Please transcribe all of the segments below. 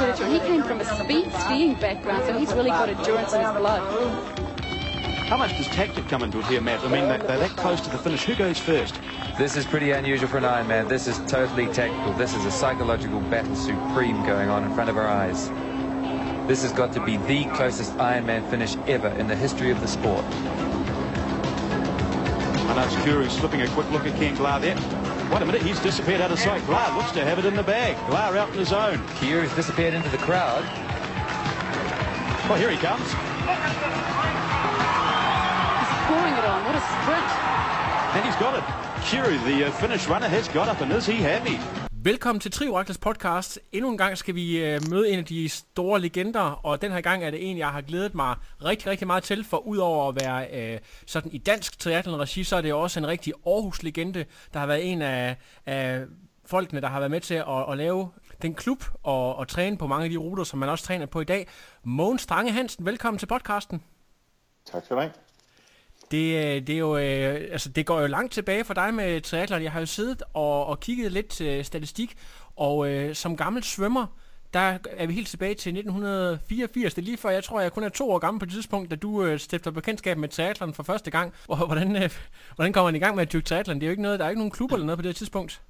Real. He came from a speed skiing background, so he's really got endurance in his blood. How much does tactic come into it here, Matt? I mean, they're that close to the finish. Who goes first? This is pretty unusual for an Ironman. This is totally tactical. This is a psychological battle supreme going on in front of our eyes. This has got to be the closest Ironman finish ever in the history of the sport. I know it's Curie slipping a quick look at Ken Glar there. Wait a minute, he's disappeared out of sight. Glar looks to have it in the bag. Glar out in his own. Kyrgios disappeared into the crowd. Well, here he comes. He's pouring it on. What a sprint. And he's got it. Curie, the uh, Finnish runner, has got up, and is he happy? Velkommen til Trioraklets podcast. Endnu en gang skal vi øh, møde en af de store legender, og den her gang er det en, jeg har glædet mig rigtig, rigtig meget til, for udover at være øh, sådan i dansk triathlon-regi, så er det også en rigtig Aarhus-legende, der har været en af, af folkene, der har været med til at, at lave den klub og, og træne på mange af de ruter, som man også træner på i dag. Mogens Strange Hansen, velkommen til podcasten. Tak skal du have. Det, øh, det, er jo, øh, altså, det går jo langt tilbage for dig med triathlon. Jeg har jo siddet og, og kigget lidt til statistik, og øh, som gammel svømmer, der er vi helt tilbage til 1984. Det er lige før, jeg tror, jeg kun er to år gammel på det tidspunkt, da du øh, stifter bekendtskab med triathlon for første gang. Hvordan, øh, hvordan kommer man i gang med at dyrke triathlon? Det er jo ikke noget, der er ikke nogen klub eller noget på det tidspunkt.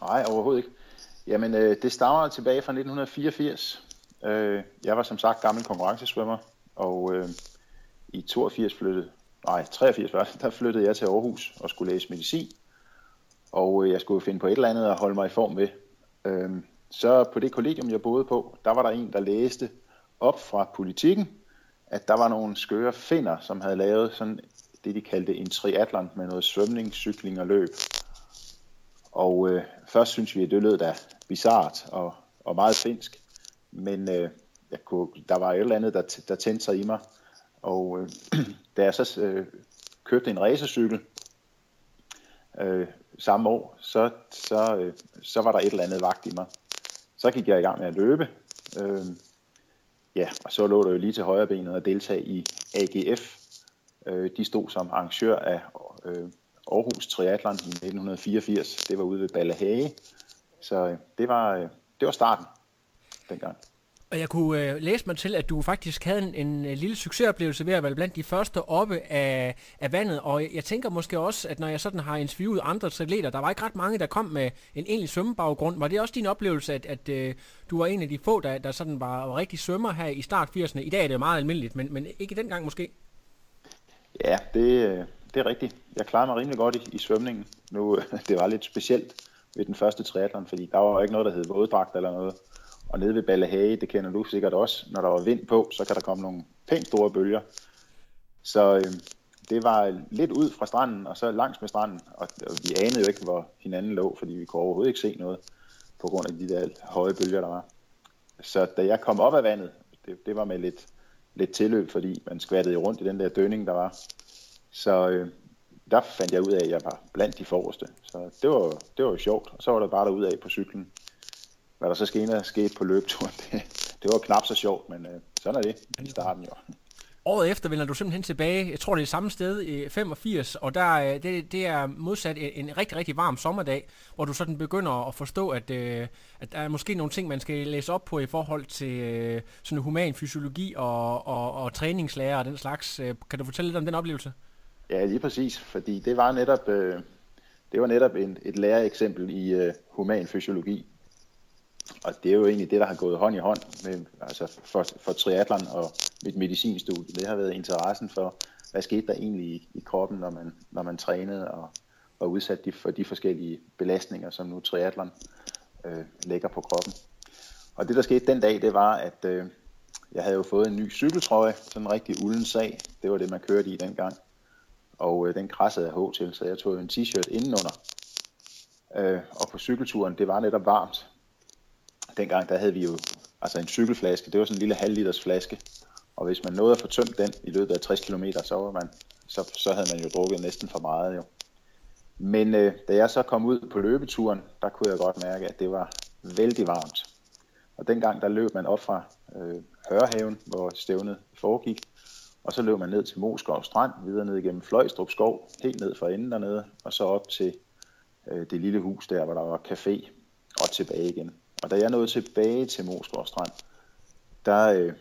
Nej, overhovedet ikke. Jamen, øh, det stammer tilbage fra 1984. Øh, jeg var som sagt gammel konkurrencesvømmer, og øh, i 82 flyttede nej, 83 var der flyttede jeg til Aarhus og skulle læse medicin. Og øh, jeg skulle finde på et eller andet at holde mig i form med. Øhm, så på det kollegium, jeg boede på, der var der en, der læste op fra politikken, at der var nogle skøre finder, som havde lavet sådan det, de kaldte en triatlon med noget svømning, cykling og løb. Og øh, først synes vi, at det lød da bizart og, og meget finsk. Men øh, jeg kunne, der var et eller andet, der, der tændte sig i mig. Og øh, da jeg så øh, købte en racercykel øh, samme år, så, så, øh, så var der et eller andet vagt i mig. Så gik jeg i gang med at løbe. Øh, ja, og så lå der jo lige til højre benet at deltage i AGF. Øh, de stod som arrangør af øh, Aarhus Triathlon i 1984. Det var ude ved Ballehage. Så øh, det, var, øh, det var starten dengang. Og jeg kunne øh, læse mig til, at du faktisk havde en, en, øh, lille succesoplevelse ved at være blandt de første oppe af, af vandet. Og jeg, jeg tænker måske også, at når jeg sådan har interviewet andre atleter, der var ikke ret mange, der kom med en egentlig svømmebaggrund. Var det også din oplevelse, at, at øh, du var en af de få, der, der sådan var, var rigtig svømmer her i start 80'erne? I dag er det jo meget almindeligt, men, men ikke dengang måske? Ja, det, øh, det er rigtigt. Jeg klarede mig rimelig godt i, i svømningen. Nu, det var lidt specielt ved den første triathlon, fordi der var jo ikke noget, der hed våddragt eller noget. Og nede ved Ballehage, det kender du sikkert også, når der var vind på, så kan der komme nogle pænt store bølger. Så øh, det var lidt ud fra stranden, og så langs med stranden, og, og vi anede jo ikke, hvor hinanden lå, fordi vi kunne overhovedet ikke se noget, på grund af de der høje bølger, der var. Så da jeg kom op af vandet, det, det var med lidt, lidt tilløb, fordi man skvattede rundt i den der dønning, der var. Så øh, der fandt jeg ud af, at jeg var blandt de forreste. Så det var, det var jo sjovt. Og så var der bare derud af på cyklen hvad der så skete, skete på løbeturen, det, det var knap så sjovt, men øh, sådan er det i starten jo. Året efter vender du simpelthen tilbage, jeg tror det er samme sted i 85, og der, øh, det, det er modsat en rigtig, rigtig varm sommerdag, hvor du sådan begynder at forstå, at, øh, at der er måske nogle ting, man skal læse op på i forhold til øh, sådan human fysiologi og, og, og træningslærer og den slags. Kan du fortælle lidt om den oplevelse? Ja, lige præcis, fordi det var netop, det var netop en, et læreeksempel i human fysiologi, og det er jo egentlig det, der har gået hånd i hånd med, altså for, for triatlon og mit medicinstudie. Det har været interessen for, hvad skete der egentlig i, i kroppen, når man, når man trænede og var udsat for de forskellige belastninger, som nu triatlon øh, lægger på kroppen. Og det, der skete den dag, det var, at øh, jeg havde jo fået en ny cykeltrøje, sådan en rigtig ulden sag. Det var det, man kørte i dengang. Og øh, den krassede jeg H til, så jeg tog en t-shirt indenunder. Øh, og på cykelturen, det var netop varmt dengang der havde vi jo altså en cykelflaske, det var sådan en lille halv liters flaske, og hvis man nåede at få tømt den i løbet af 60 km, så, var man, så, så havde man jo drukket næsten for meget jo. Men øh, da jeg så kom ud på løbeturen, der kunne jeg godt mærke, at det var vældig varmt. Og dengang der løb man op fra øh, Hørhaven, hvor stævnet foregik, og så løb man ned til Moskov Strand, videre ned igennem Fløjstrup Skov, helt ned fra enden dernede, og så op til øh, det lille hus der, hvor der var café, og tilbage igen. Og da jeg nåede tilbage til Moskva Strand, der, øh,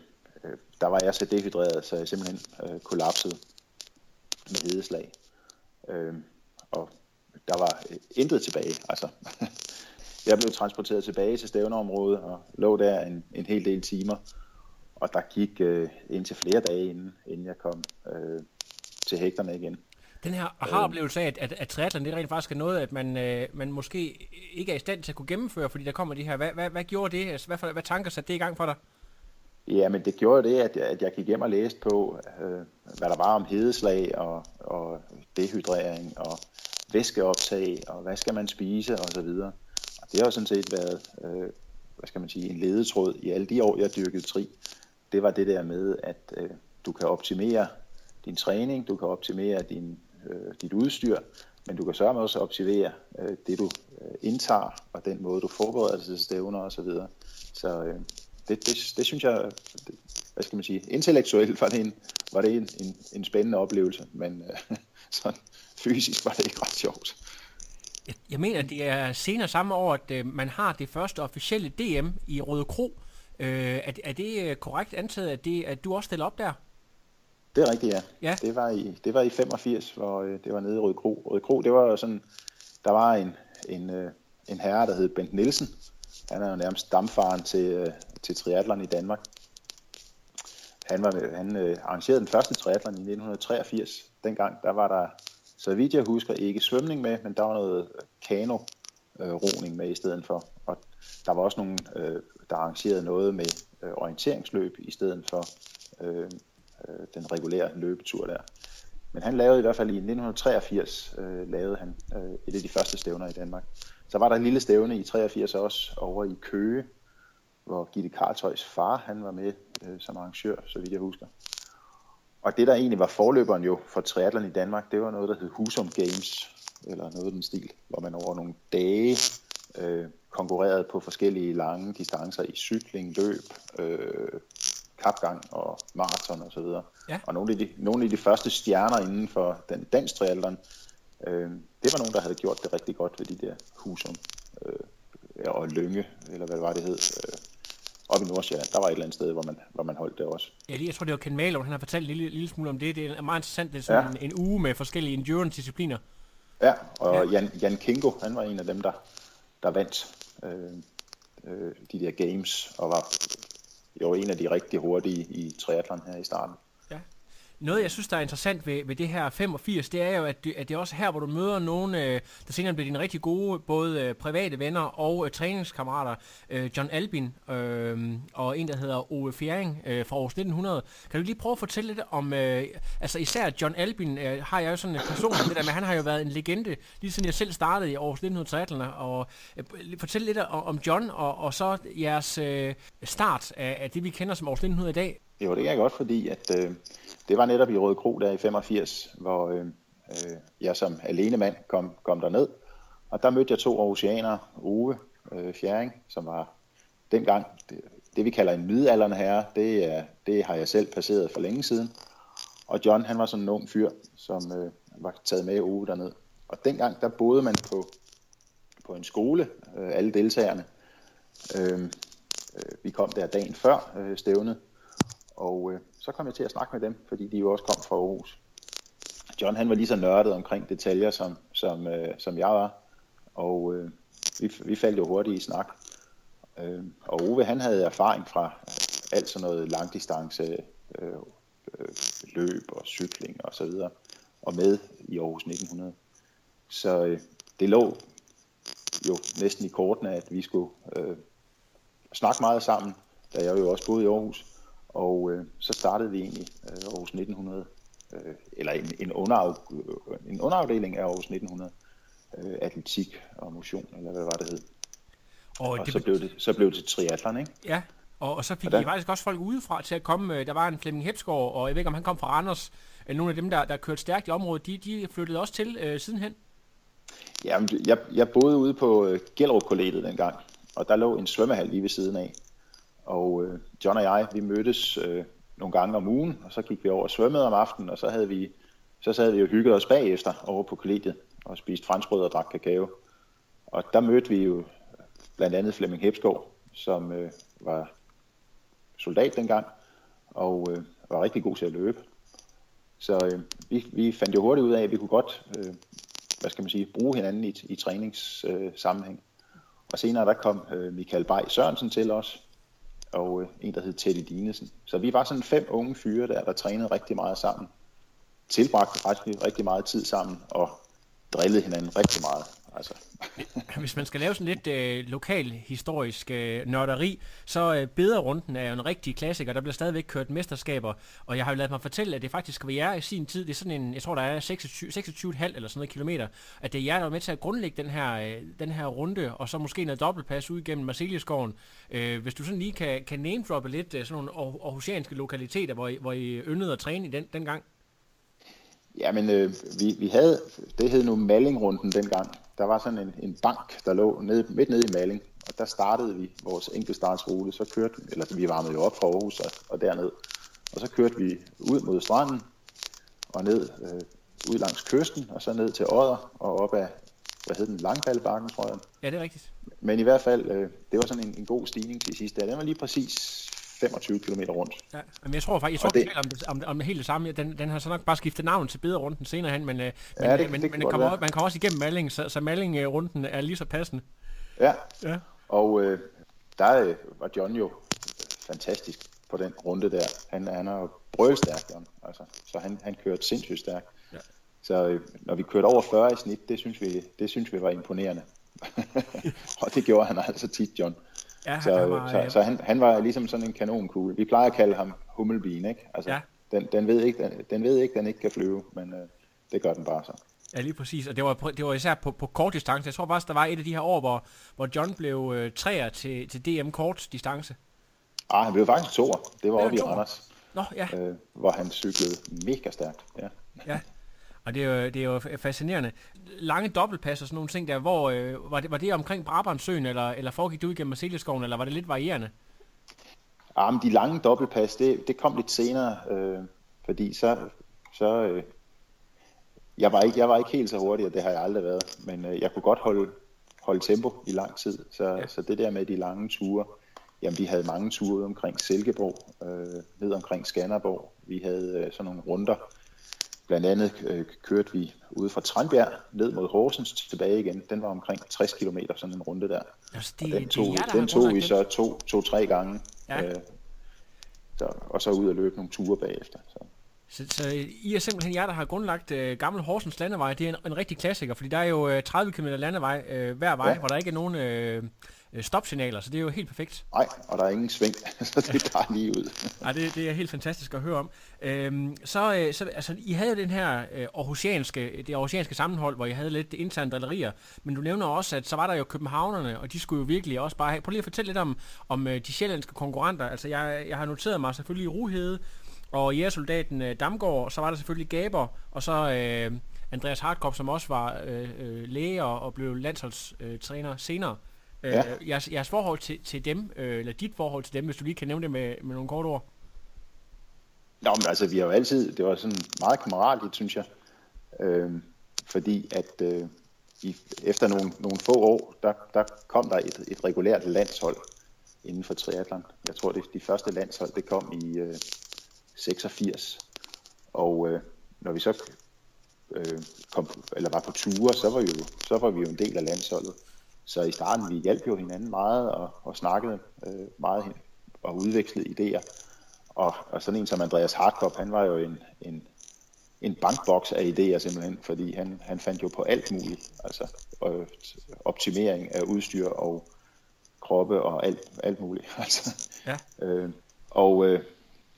øh, der var jeg så dehydreret, så jeg simpelthen øh, kollapsede med hedeslag. Øh, og der var øh, intet tilbage. Altså, jeg blev transporteret tilbage til stævneområdet og lå der en, en hel del timer. Og der gik øh, indtil flere dage, inden, inden jeg kom øh, til hægterne igen. Den her aha-oplevelse af, at, at, at triathlon det rent faktisk er noget, at man, øh, man måske ikke er i stand til at kunne gennemføre, fordi der kommer de her. Hvad, hvad, hvad gjorde det? Altså, hvad, for, hvad tanker satte det i gang for dig? Ja, men det gjorde det, at, at jeg gik hjem og læste på, øh, hvad der var om hedeslag og, og dehydrering og væskeoptag og hvad skal man spise og så videre. Og det har jo sådan set været, øh, hvad skal man sige, en ledetråd i alle de år, jeg dyrkede tri. Det var det der med, at øh, du kan optimere din træning, du kan optimere din, øh, dit udstyr, men du kan sørge med også at observere øh, det, du øh, indtager, og den måde, du forbereder dig til stævner osv. Så, videre. så øh, det, det, det synes jeg, det, hvad skal man sige, intellektuelt var det en, var det en, en, en spændende oplevelse, men øh, sådan fysisk var det ikke ret sjovt. Jeg, jeg mener, det er senere samme år, at øh, man har det første officielle DM i Røde Kro. Øh, er, er det øh, korrekt antaget, at, det, at du også stiller op der? Det er rigtigt, ja. ja. Det, var i, det var i 85, hvor øh, det var nede i Røde Kro. Røde Kro, det var sådan, der var en, en, øh, en herre, der hed Bent Nielsen. Han er jo nærmest stamfaren til, øh, til triathlon i Danmark. Han, var, han øh, arrangerede den første triathlon i 1983. Dengang der var der, så vidt jeg husker, ikke svømning med, men der var noget kano øh, roning med i stedet for. Og der var også nogen, øh, der arrangerede noget med øh, orienteringsløb i stedet for øh, øh, den regulære løbetur der. Men han lavede i hvert fald i 1983, øh, lavede han øh, et af de første stævner i Danmark. Så var der en lille stævne i 83 også over i Køge, hvor Gitte Kartøjs far han var med øh, som arrangør, så vidt jeg husker. Og det der egentlig var forløberen jo for triathlon i Danmark, det var noget, der hed Husum Games, eller noget af den stil, hvor man over nogle dage øh, konkurrerede på forskellige lange distancer i cykling, løb, øh, kapgang og maraton og så videre. Ja. Og nogle af, de, nogle af de første stjerner inden for den dansk triathlon, øh, det var nogen, der havde gjort det rigtig godt ved de der Husum øh, og Lønge, eller hvad det var, det hed. Øh, op i Nordsjælland, der var et eller andet sted, hvor man, hvor man holdt det også. Ja, lige, jeg tror, det var Ken Malov, han har fortalt en lille, lille smule om det. Det er meget interessant, det er sådan ja. en, en uge med forskellige endurance-discipliner. Ja, og ja. Jan, Jan Kingo, han var en af dem, der, der vandt øh, øh, de der games, og var jo en af de rigtig hurtige i triathlon her i starten. Noget, jeg synes, der er interessant ved, ved det her 85, det er jo, at det, at det er også her, hvor du møder nogen, øh, der senere bliver dine rigtig gode, både øh, private venner og øh, træningskammerater. Øh, John Albin øh, og en, der hedder Ove Fjering øh, fra års 1900. Kan du lige prøve at fortælle lidt om, øh, altså især John Albin øh, har jeg jo sådan en person, det der med, han har jo været en legende, lige siden jeg selv startede i års 1900 og øh, fortæl lidt om, om John, og, og så jeres øh, start af, af det, vi kender som års 1900 i dag. Jo, det kan jeg godt, fordi at, øh, det var netop i Røde Kro der i 85, hvor øh, øh, jeg som alene mand kom, kom derned. Og der mødte jeg to oceaner, Ove øh, Fjæring, som var dengang, det, det vi kalder en midalderne herre, det, er, det har jeg selv passeret for længe siden. Og John, han var sådan en ung fyr, som øh, var taget med Ove derned. Og dengang, der boede man på, på en skole, øh, alle deltagerne. Øh, øh, vi kom der dagen før øh, stævnet, og øh, så kom jeg til at snakke med dem, fordi de jo også kom fra Aarhus. John han var lige så nørdet omkring detaljer, som, som, øh, som jeg var. Og øh, vi, vi faldt jo hurtigt i snak. Øh, og Ove han havde erfaring fra alt sådan noget langdistance, øh, øh, løb og cykling og så videre. Og med i Aarhus 1900. Så øh, det lå jo næsten i kortene, at vi skulle øh, snakke meget sammen, da jeg jo også boede i Aarhus. Og øh, så startede vi egentlig øh, Aarhus 1900, øh, eller en, en, underaf, øh, en underafdeling af Aarhus 1900, øh, atletik og motion, eller hvad var det hed. Og, og det så, blev det, så blev det triathlon, ikke? Ja, og, og så fik I faktisk også folk udefra til at komme. Der var en Flemming Hepsgaard, og jeg ved ikke, om han kom fra Randers. Nogle af dem, der, der kørte stærkt i området, de, de flyttede også til øh, sidenhen. Ja, jeg, jeg boede ude på øh, Gellerup Kollegiet dengang, og der lå en svømmehal lige ved siden af. Og øh, John og jeg, vi mødtes øh, nogle gange om ugen, og så gik vi over og svømmede om aftenen, og så havde vi så sad vi jo hygget os bagefter over på kollegiet og spiste franskbrød og drak kakao. Og der mødte vi jo blandt andet Flemming Hepskov, som øh, var soldat dengang, og øh, var rigtig god til at løbe. Så øh, vi, vi fandt jo hurtigt ud af, at vi kunne godt øh, hvad skal man sige, bruge hinanden i, i træningssammenhæng. Øh, og senere der kom øh, Michael Bay Sørensen til os, og øh, en, der hed Teddy Dinesen. Så vi var sådan fem unge fyre der, der trænede rigtig meget sammen. Tilbragte rigtig, rigtig meget tid sammen, og drillede hinanden rigtig meget. Altså. Hvis man skal lave sådan lidt øh, lokal historisk øh, nørderi, så øh, Bederunden er jo en rigtig klassiker. Der bliver stadigvæk kørt mesterskaber, og jeg har jo ladet mig fortælle, at det faktisk var jer i sin tid, det er sådan en, jeg tror der er 26, 26,5 eller sådan noget kilometer, at det er jer, der var med til at grundlægge den her, øh, den her runde, og så måske noget dobbeltpas ud gennem Marcelieskoven. Øh, hvis du sådan lige kan, kan name-droppe lidt øh, sådan nogle aarhusianske lokaliteter, hvor I, hvor I yndede at træne i den, den gang. Ja, men øh, vi, vi havde, det hed nu Mallingrunden dengang. Der var sådan en, en bank, der lå ned, midt nede i Malling, og der startede vi vores enkeltstartsrute. Så kørte vi, eller vi varmede jo op fra Aarhus og, og derned. Og så kørte vi ud mod stranden og ned øh, ud langs kysten, og så ned til Odder og op ad, hvad hed den, Langballebakken, tror jeg. Ja, det er rigtigt. Men i hvert fald, øh, det var sådan en, en god stigning til sidst. Der. Den var lige præcis 25 km rundt. Ja, men jeg tror faktisk, jeg tror, det, om, det, om, om helt det samme. Den, den har så nok bare skiftet navn til Bederunden senere hen, men, øh, men, ja, det, men, det men det kommer, man kommer også igennem Malling, så, så Malling-runden er lige så passende. Ja, ja. og øh, der øh, var John jo fantastisk på den runde der. Han, han er jo brølstærk, John. Altså, så han, han kørte sindssygt stærkt. Ja. Så øh, når vi kørte over 40 i snit, det synes vi, det synes vi var imponerende. og det gjorde han altså tit, John. Ja, så, var, så, så han, han var ligesom sådan en kanonkugle. Vi plejer at kalde ham hummelbien, ikke? Altså, ja. den, den, ved ikke, den, den ved ikke, den ikke kan flyve, men øh, det gør den bare så. Ja, lige præcis. Og det var, det var især på, på kort distance. Jeg tror faktisk, der var et af de her år, hvor, hvor John blev øh, træer til, til DM kort distance. Ah, han blev faktisk toer. Det var oppe i Randers. Nå, ja. Øh, hvor han cyklede mega stærkt. Ja. ja. Og det er, jo, det er jo fascinerende. Lange dobbeltpas og sådan nogle ting der, hvor, øh, var, det, var det omkring Brabantsøen, eller, eller foregik det ud gennem Marcelieskoven, eller var det lidt varierende? Ja, men de lange dobbeltpas, det, det kom lidt senere, øh, fordi så, så øh, jeg, var ikke, jeg var ikke helt så hurtig, og det har jeg aldrig været, men øh, jeg kunne godt holde, holde tempo i lang tid, så, ja. så det der med de lange ture, jamen vi havde mange ture omkring Silkeborg, øh, ned omkring Skanderborg, vi havde øh, sådan nogle runder, Blandt andet øh, kørte vi ude fra Tranbjerg ned mod Horsens tilbage igen. Den var omkring 60 km, sådan en runde der. Altså, det, og den tog, det er den tog vi så to, to, tre gange. Ja. Øh, så, og så ud og løbe nogle ture bagefter. Så. Så, så I er simpelthen jer, der har grundlagt øh, Gammel Horsens Landevej. Det er en, en rigtig klassiker, fordi der er jo øh, 30 km landevej øh, hver vej, ja. hvor der ikke er nogen øh, øh, stopsignaler, så det er jo helt perfekt. Nej, og der er ingen sving, så det er bare lige ud. Nej, det, det er helt fantastisk at høre om. Øhm, så, øh, så altså, I havde jo den her øh, aarhusianske, det aarhusianske sammenhold, hvor I havde lidt interne drillerier, men du nævner også, at så var der jo københavnerne, og de skulle jo virkelig også bare have... Prøv lige at fortælle lidt om, om øh, de sjællandske konkurrenter. Altså, jeg, jeg har noteret mig selvfølgelig Ruhede, og jægersoldaten øh, Damgaard, så var der selvfølgelig Gaber, og så øh, Andreas Hartkop, som også var øh, øh, læge og, og blev landsholdstræner senere. Øh, ja. Øh, jeres, jeres forhold til, til dem, øh, eller dit forhold til dem, hvis du lige kan nævne det med, med nogle korte ord. Nå, men altså, vi har jo altid, det var sådan meget kammeratligt, synes jeg. Øh, fordi at øh, i, efter nogle, nogle få år, der, der kom der et, et regulært landshold inden for triathlon. Jeg tror, det de første landshold, det kom i øh, 86. Og øh, når vi så øh, kom, eller var på ture, så var, vi jo, så var vi jo en del af landsholdet. Så i starten, vi hjalp jo hinanden meget og, og snakkede øh, meget og udvekslede idéer. Og, og sådan en som Andreas Hartkop, han var jo en, en, en bankboks af idéer simpelthen, fordi han, han fandt jo på alt muligt. Altså øh, optimering af udstyr og kroppe og alt, alt muligt. Altså, ja. øh, og øh,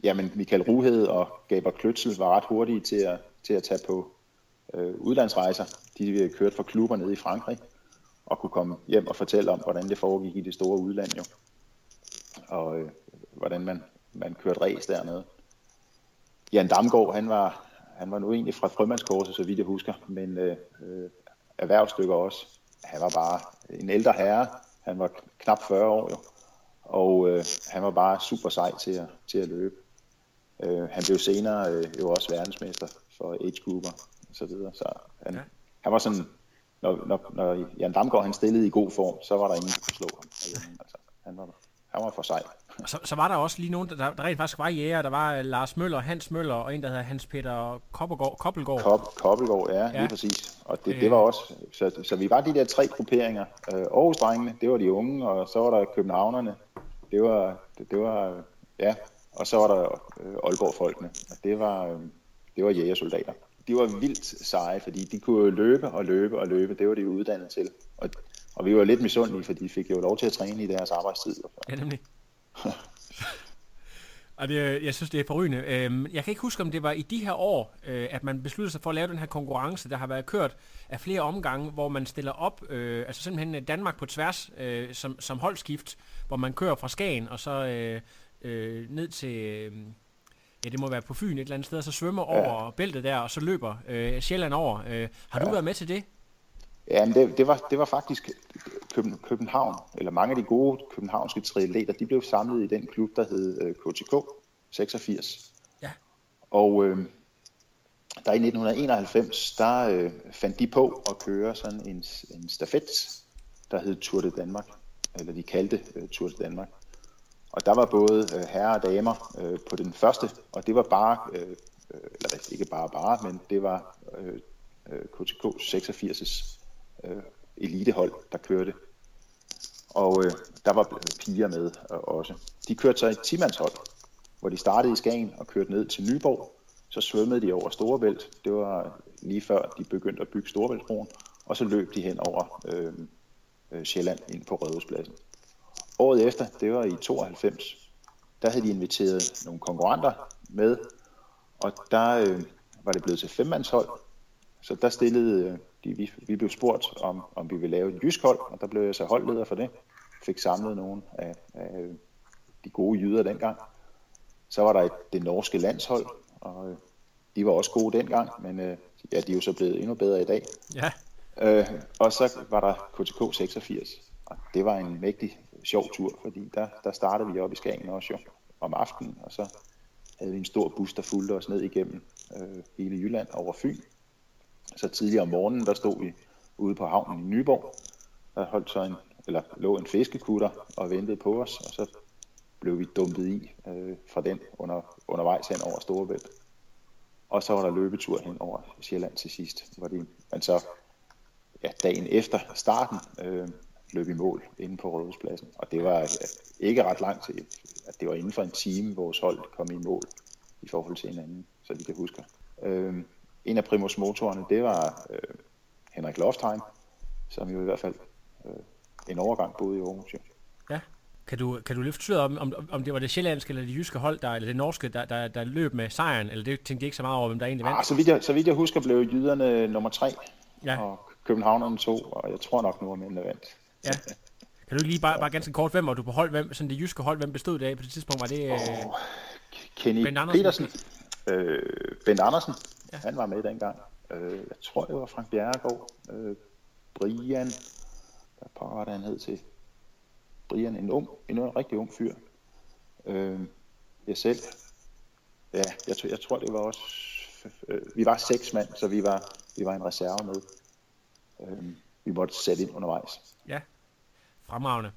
jamen, Michael Ruhed og Gaber Kløtsel var ret hurtige til at, til at tage på øh, udlandsrejser. De kørte for klubber nede i Frankrig at kunne komme hjem og fortælle om, hvordan det foregik i det store udland jo. Og øh, hvordan man, man kørte race dernede. Jan Damgaard, han var, han var nu egentlig fra frømandskorset, så vidt jeg husker, men øh, øh, erhvervsstykker også. Han var bare en ældre herre. Han var knap 40 år jo. Og øh, han var bare super sej til at, til at løbe. Øh, han blev senere øh, jo også verdensmester for age grouper og så videre. Så han, ja. han var sådan, når, når, når Jan Damgaard han stillede i god form, så var der ingen, der kunne slå ham. Altså, han var, han var for sej. Og så, så var der også lige nogen, der, der rent faktisk var jæger. Der var uh, Lars Møller, Hans Møller og en, der hedder Hans Peter Koppelgaard. Koppelgaard. Kop, Koppelgaard, ja, ja, lige præcis. Og det, det var også, så, så vi var de der tre grupperinger. Uh, Aarhus-drengene, det var de unge, og så var der Københavnerne. Det var, det, det var ja, og så var der uh, Aalborg-folkene. Og det var, uh, det var jægersoldater. De var vildt seje, fordi de kunne løbe og løbe og løbe. Det var de uddannet til. Og, og vi var lidt misundelige, fordi de fik jo lov til at træne i deres arbejdstid. Ja, nemlig. og det, jeg synes, det er forrygende. Øhm, jeg kan ikke huske, om det var i de her år, øh, at man besluttede sig for at lave den her konkurrence, der har været kørt af flere omgange, hvor man stiller op, øh, altså simpelthen Danmark på tværs øh, som, som holdskift, hvor man kører fra Skagen og så ned til, ja det må være på Fyn et eller andet sted, og så svømmer ja. over bæltet der, og så løber øh, Sjælland over. Øh, har ja. du været med til det? Ja, men det, det, var, det var faktisk København, eller mange af de gode københavnske triatleter, de blev samlet i den klub, der hed øh, KTK 86. Ja. Og øh, der i 1991, der øh, fandt de på at køre sådan en, en stafet, der hed Tour de Danmark, eller de kaldte øh, Tour de Danmark. Og der var både øh, herrer og damer øh, på den første, og det var bare, øh, øh eller ikke bare bare, men det var øh, øh KTK 86's øh, elitehold, der kørte. Og øh, der var piger med øh, også. De kørte så et 10 hvor de startede i Skagen og kørte ned til Nyborg. Så svømmede de over Storebælt. Det var øh, lige før de begyndte at bygge Storebæltsbroen. Og så løb de hen over øh, Sjælland ind på Rødhuspladsen. Året efter, det var i 92, der havde de inviteret nogle konkurrenter med, og der øh, var det blevet til femmandshold. Så der stillede øh, de, vi, vi blev spurgt, om, om vi ville lave et jysk hold, og der blev jeg så holdleder for det. Fik samlet nogle af, af de gode jyder dengang. Så var der et, det norske landshold, og øh, de var også gode dengang, men øh, ja, de er jo så blevet endnu bedre i dag. Ja. Øh, og så var der KTK 86, og det var en mægtig sjov tur, fordi der, der startede vi op i Skagen også jo, om aftenen, og så havde vi en stor bus, der fulgte os ned igennem øh, hele Jylland over Fyn. Så tidligere om morgenen, der stod vi ude på havnen i Nyborg. Der holdt så en, eller lå en fiskekutter og ventede på os, og så blev vi dumpet i øh, fra den under, undervejs hen over Storebælt. Og så var der løbetur hen over Sjælland til sidst. Hvor de, men så ja, dagen efter starten øh, løb i mål inde på Rådhuspladsen. Og det var ja, ikke ret langt til, at det var inden for en time, vores hold kom i mål i forhold til hinanden, så de kan huske. Øh, en af primus motorerne, det var øh, Henrik Loftheim, som jo i hvert fald øh, en overgang boede i Aarhus. Ja. Kan du, kan du løfte sløret om, om, om det var det sjællandske eller det jyske hold, der, eller det norske, der, der, der løb med sejren, eller det tænkte jeg ikke så meget over, hvem der egentlig vandt? Ah, så, vidt jeg, så vidt jeg husker, blev jyderne nummer tre, ja. og københavnerne to, og jeg tror nok, nordmændene vandt. Ja. Kan du lige bare, bare ganske kort, hvem var du på hold, hvem, sådan det jyske hold, hvem bestod det af på det tidspunkt? Var det oh, Kenny Bent Andersen, Petersen, øh, Bent Andersen, Ja. Han var med dengang. Øh, jeg tror, det var Frank Bjerregaard. Øh, Brian. Var det, han hed til? Brian, en ung, en, en rigtig ung fyr. Øh, jeg selv. Ja, jeg, jeg tror, det var også... Øh, vi var seks mand, så vi var, vi var en reserve med. Øh, vi måtte sætte ind undervejs. Ja, fremragende.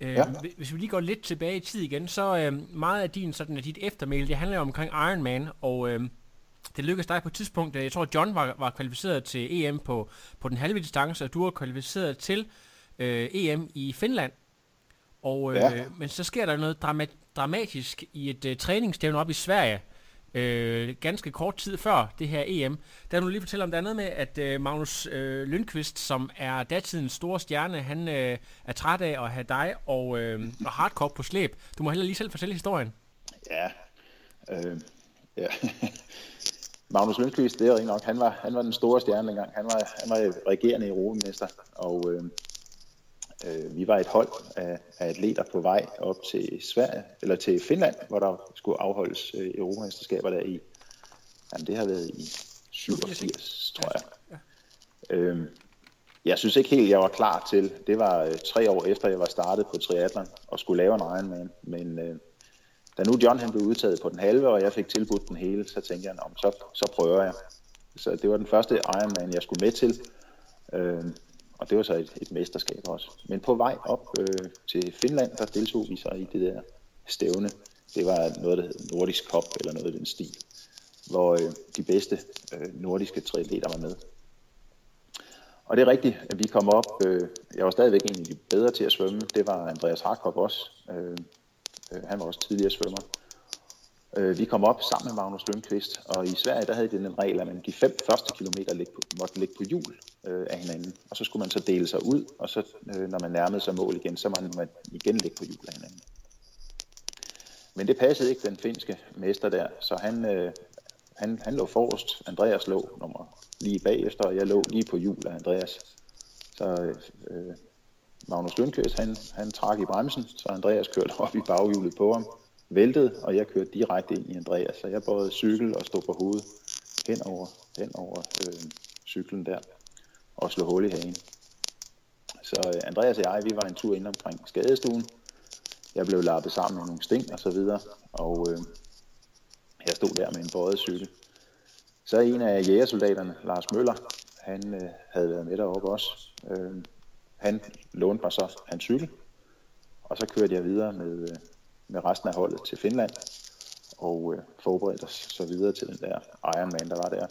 Øh, ja. Hvis vi lige går lidt tilbage i tid igen, så øh, meget af din, sådan, af dit eftermæle, det handler jo omkring Iron Man, og øh, det lykkedes dig på et tidspunkt, jeg tror John var, var kvalificeret til EM på, på den halve distance, og du var kvalificeret til øh, EM i Finland. Og, øh, ja. Men så sker der noget drama- dramatisk i et øh, træningsstævne op i Sverige, øh, ganske kort tid før det her EM. Der vil du lige fortælle om, der er noget med, at øh, Magnus øh, Lundqvist, som er datidens store stjerne, han øh, er træt af at have dig og, øh, og hardcore på slæb. Du må heller lige selv fortælle historien. Ja, øh, ja. Magnus Lundqvist, det er jo nok, han var, han var den store stjerne engang. Han var, han var regerende europamester, og øh, Øh, vi var et hold af, af atleter på vej op til Sverige, eller til Finland, hvor der skulle afholdes øh, europamesterskaber der i, jamen det har været i 87, tror jeg. Ja. Øhm, jeg synes ikke helt, jeg var klar til. Det var øh, tre år efter, jeg var startet på triathlon og skulle lave en Ironman. Men øh, da nu John han blev udtaget på den halve, og jeg fik tilbudt den hele, så tænkte jeg, så, så prøver jeg. Så det var den første Ironman, jeg skulle med til. Øh, og det var så et, et mesterskab også. Men på vej op øh, til Finland, der deltog vi så i det der stævne. Det var noget, der hed Nordisk Cup, eller noget i den stil, hvor øh, de bedste øh, nordiske triatleter var med. Og det er rigtigt, at vi kom op. Øh, jeg var stadigvæk en af de bedre til at svømme. Det var Andreas Harkop også. Øh, øh, han var også tidligere svømmer. Øh, vi kom op sammen med Magnus Lundqvist, og i Sverige der havde de den regel, at man de fem første kilometer ligge på, måtte ligge på hjul øh, af hinanden. Og så skulle man så dele sig ud, og så øh, når man nærmede sig mål igen, så måtte man igen ligge på hjul af hinanden. Men det passede ikke den finske mester der, så han, øh, han, han lå forrest. Andreas lå nummer lige bagefter, og jeg lå lige på hjul af Andreas. Så øh, øh Magnus Lundqvist, han, han trak i bremsen, så Andreas kørte op i baghjulet på ham, væltede, og jeg kørte direkte ind i Andreas. Så jeg både cykel og stod på hovedet hen over, hen over øh, cyklen der, og slog hul i hagen. Så øh, Andreas og jeg, vi var en tur ind omkring skadestuen. Jeg blev lappet sammen med nogle sting og så videre, og øh, jeg stod der med en bøjet cykel. Så en af jægersoldaterne, Lars Møller, han øh, havde været med deroppe også. Øh, han lånte mig så hans cykel, og så kørte jeg videre med, øh, med resten af holdet til Finland, og øh, forberedte os så videre til den der Ironman, der var der.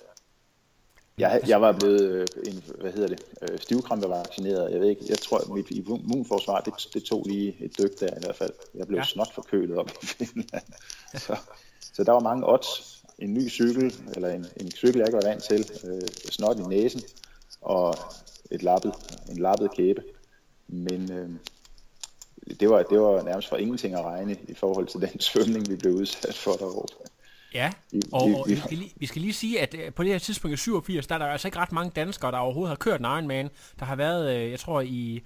Jeg, jeg var blevet øh, en, hvad hedder det, øh, stivkrampe vaccineret. Jeg ved ikke, jeg tror, mit immunforsvar, det, det tog lige et dyk der i hvert fald. Jeg blev ja. snot forkølet op i Finland. Så, så der var mange odds. En ny cykel, eller en, en cykel, jeg ikke var vant til, øh, snot i næsen, og et lappet, en lappet kæbe. Men øh, det, var, det var nærmest for ingenting at regne i forhold til den svømning, vi blev udsat for derovre. Ja, og, vi, og vi, skal lige, vi skal lige sige, at øh, på det her tidspunkt i 87, der er der altså ikke ret mange danskere, der overhovedet har kørt en Ironman. Der har været, øh, jeg tror i,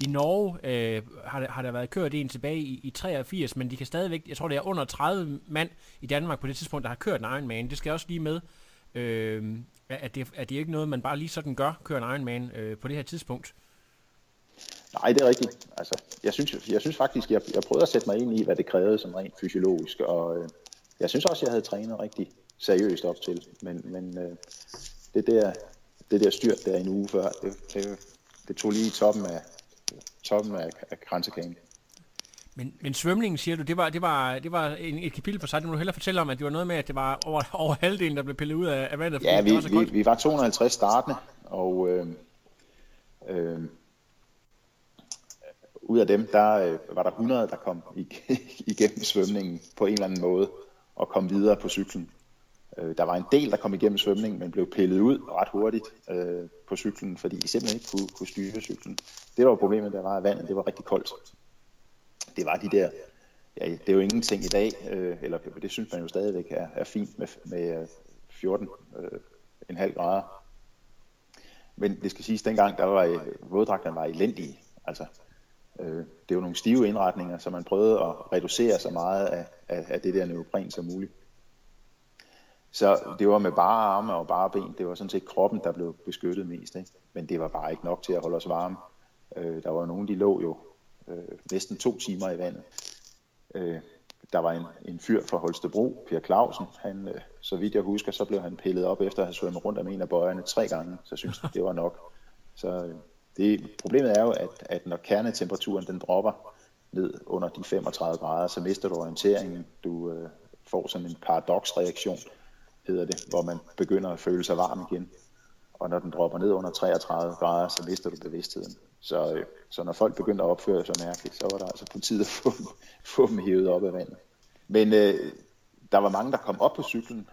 i Norge øh, har, har der været kørt en tilbage i, i 83, men de kan stadigvæk, jeg tror det er under 30 mand i Danmark på det tidspunkt, der har kørt en Ironman. Det skal også lige med, øh, at, det, at det er ikke noget, man bare lige sådan gør, kører en Ironman øh, på det her tidspunkt. Nej, det er rigtigt. Altså, jeg, synes, jeg synes faktisk, jeg, jeg prøvede at sætte mig ind i, hvad det krævede som rent fysiologisk, og øh, jeg synes også, jeg havde trænet rigtig seriøst op til, men, men øh, det, der, det der styrt der en uge før, det, det, det tog lige toppen af, toppen af, af kransekagen. Men, men svømningen, siger du, det var, det var, det var en, et kapitel for sig. Det må du hellere fortælle om, at det var noget med, at det var over, over halvdelen, der blev pillet ud af, af vandet. Ja, vi, vi, vi var 250 startende, og øh, øh, ud af dem, der øh, var der 100, der kom igennem svømningen på en eller anden måde, og kom videre på cyklen. Øh, der var en del, der kom igennem svømningen, men blev pillet ud ret hurtigt øh, på cyklen, fordi de simpelthen ikke kunne, kunne styre cyklen. Det var problemet, der var, at vandet det var rigtig koldt. Det var de der, ja, det er jo ingenting i dag, øh, eller det synes man jo stadigvæk er, er fint med, med 14, øh, øh grader. Men det skal siges, dengang der var øh, våddragterne var elendige. Altså, Øh, det er jo nogle stive indretninger, så man prøvede at reducere så meget af, af, af det der neopren som muligt. Så det var med bare arme og bare ben. Det var sådan set kroppen, der blev beskyttet mest. Ikke? Men det var bare ikke nok til at holde os varme. Øh, der var nogen, de lå jo øh, næsten to timer i vandet. Øh, der var en, en fyr fra Holstebro, Per Clausen. Han, øh, så vidt jeg husker, så blev han pillet op efter at have svømmet rundt om en af bøjerne tre gange. Så synes det var nok. Så øh, det, problemet er jo, at, at når kernetemperaturen den dropper ned under de 35 grader, så mister du orienteringen. Du øh, får sådan en paradoksreaktion, hedder det, hvor man begynder at føle sig varm igen. Og når den dropper ned under 33 grader, så mister du bevidstheden. Så, øh, så når folk begyndte at opføre sig mærkeligt, så var der altså på tide at få, få dem hævet op af vandet. Men øh, der var mange, der kom op på cyklen,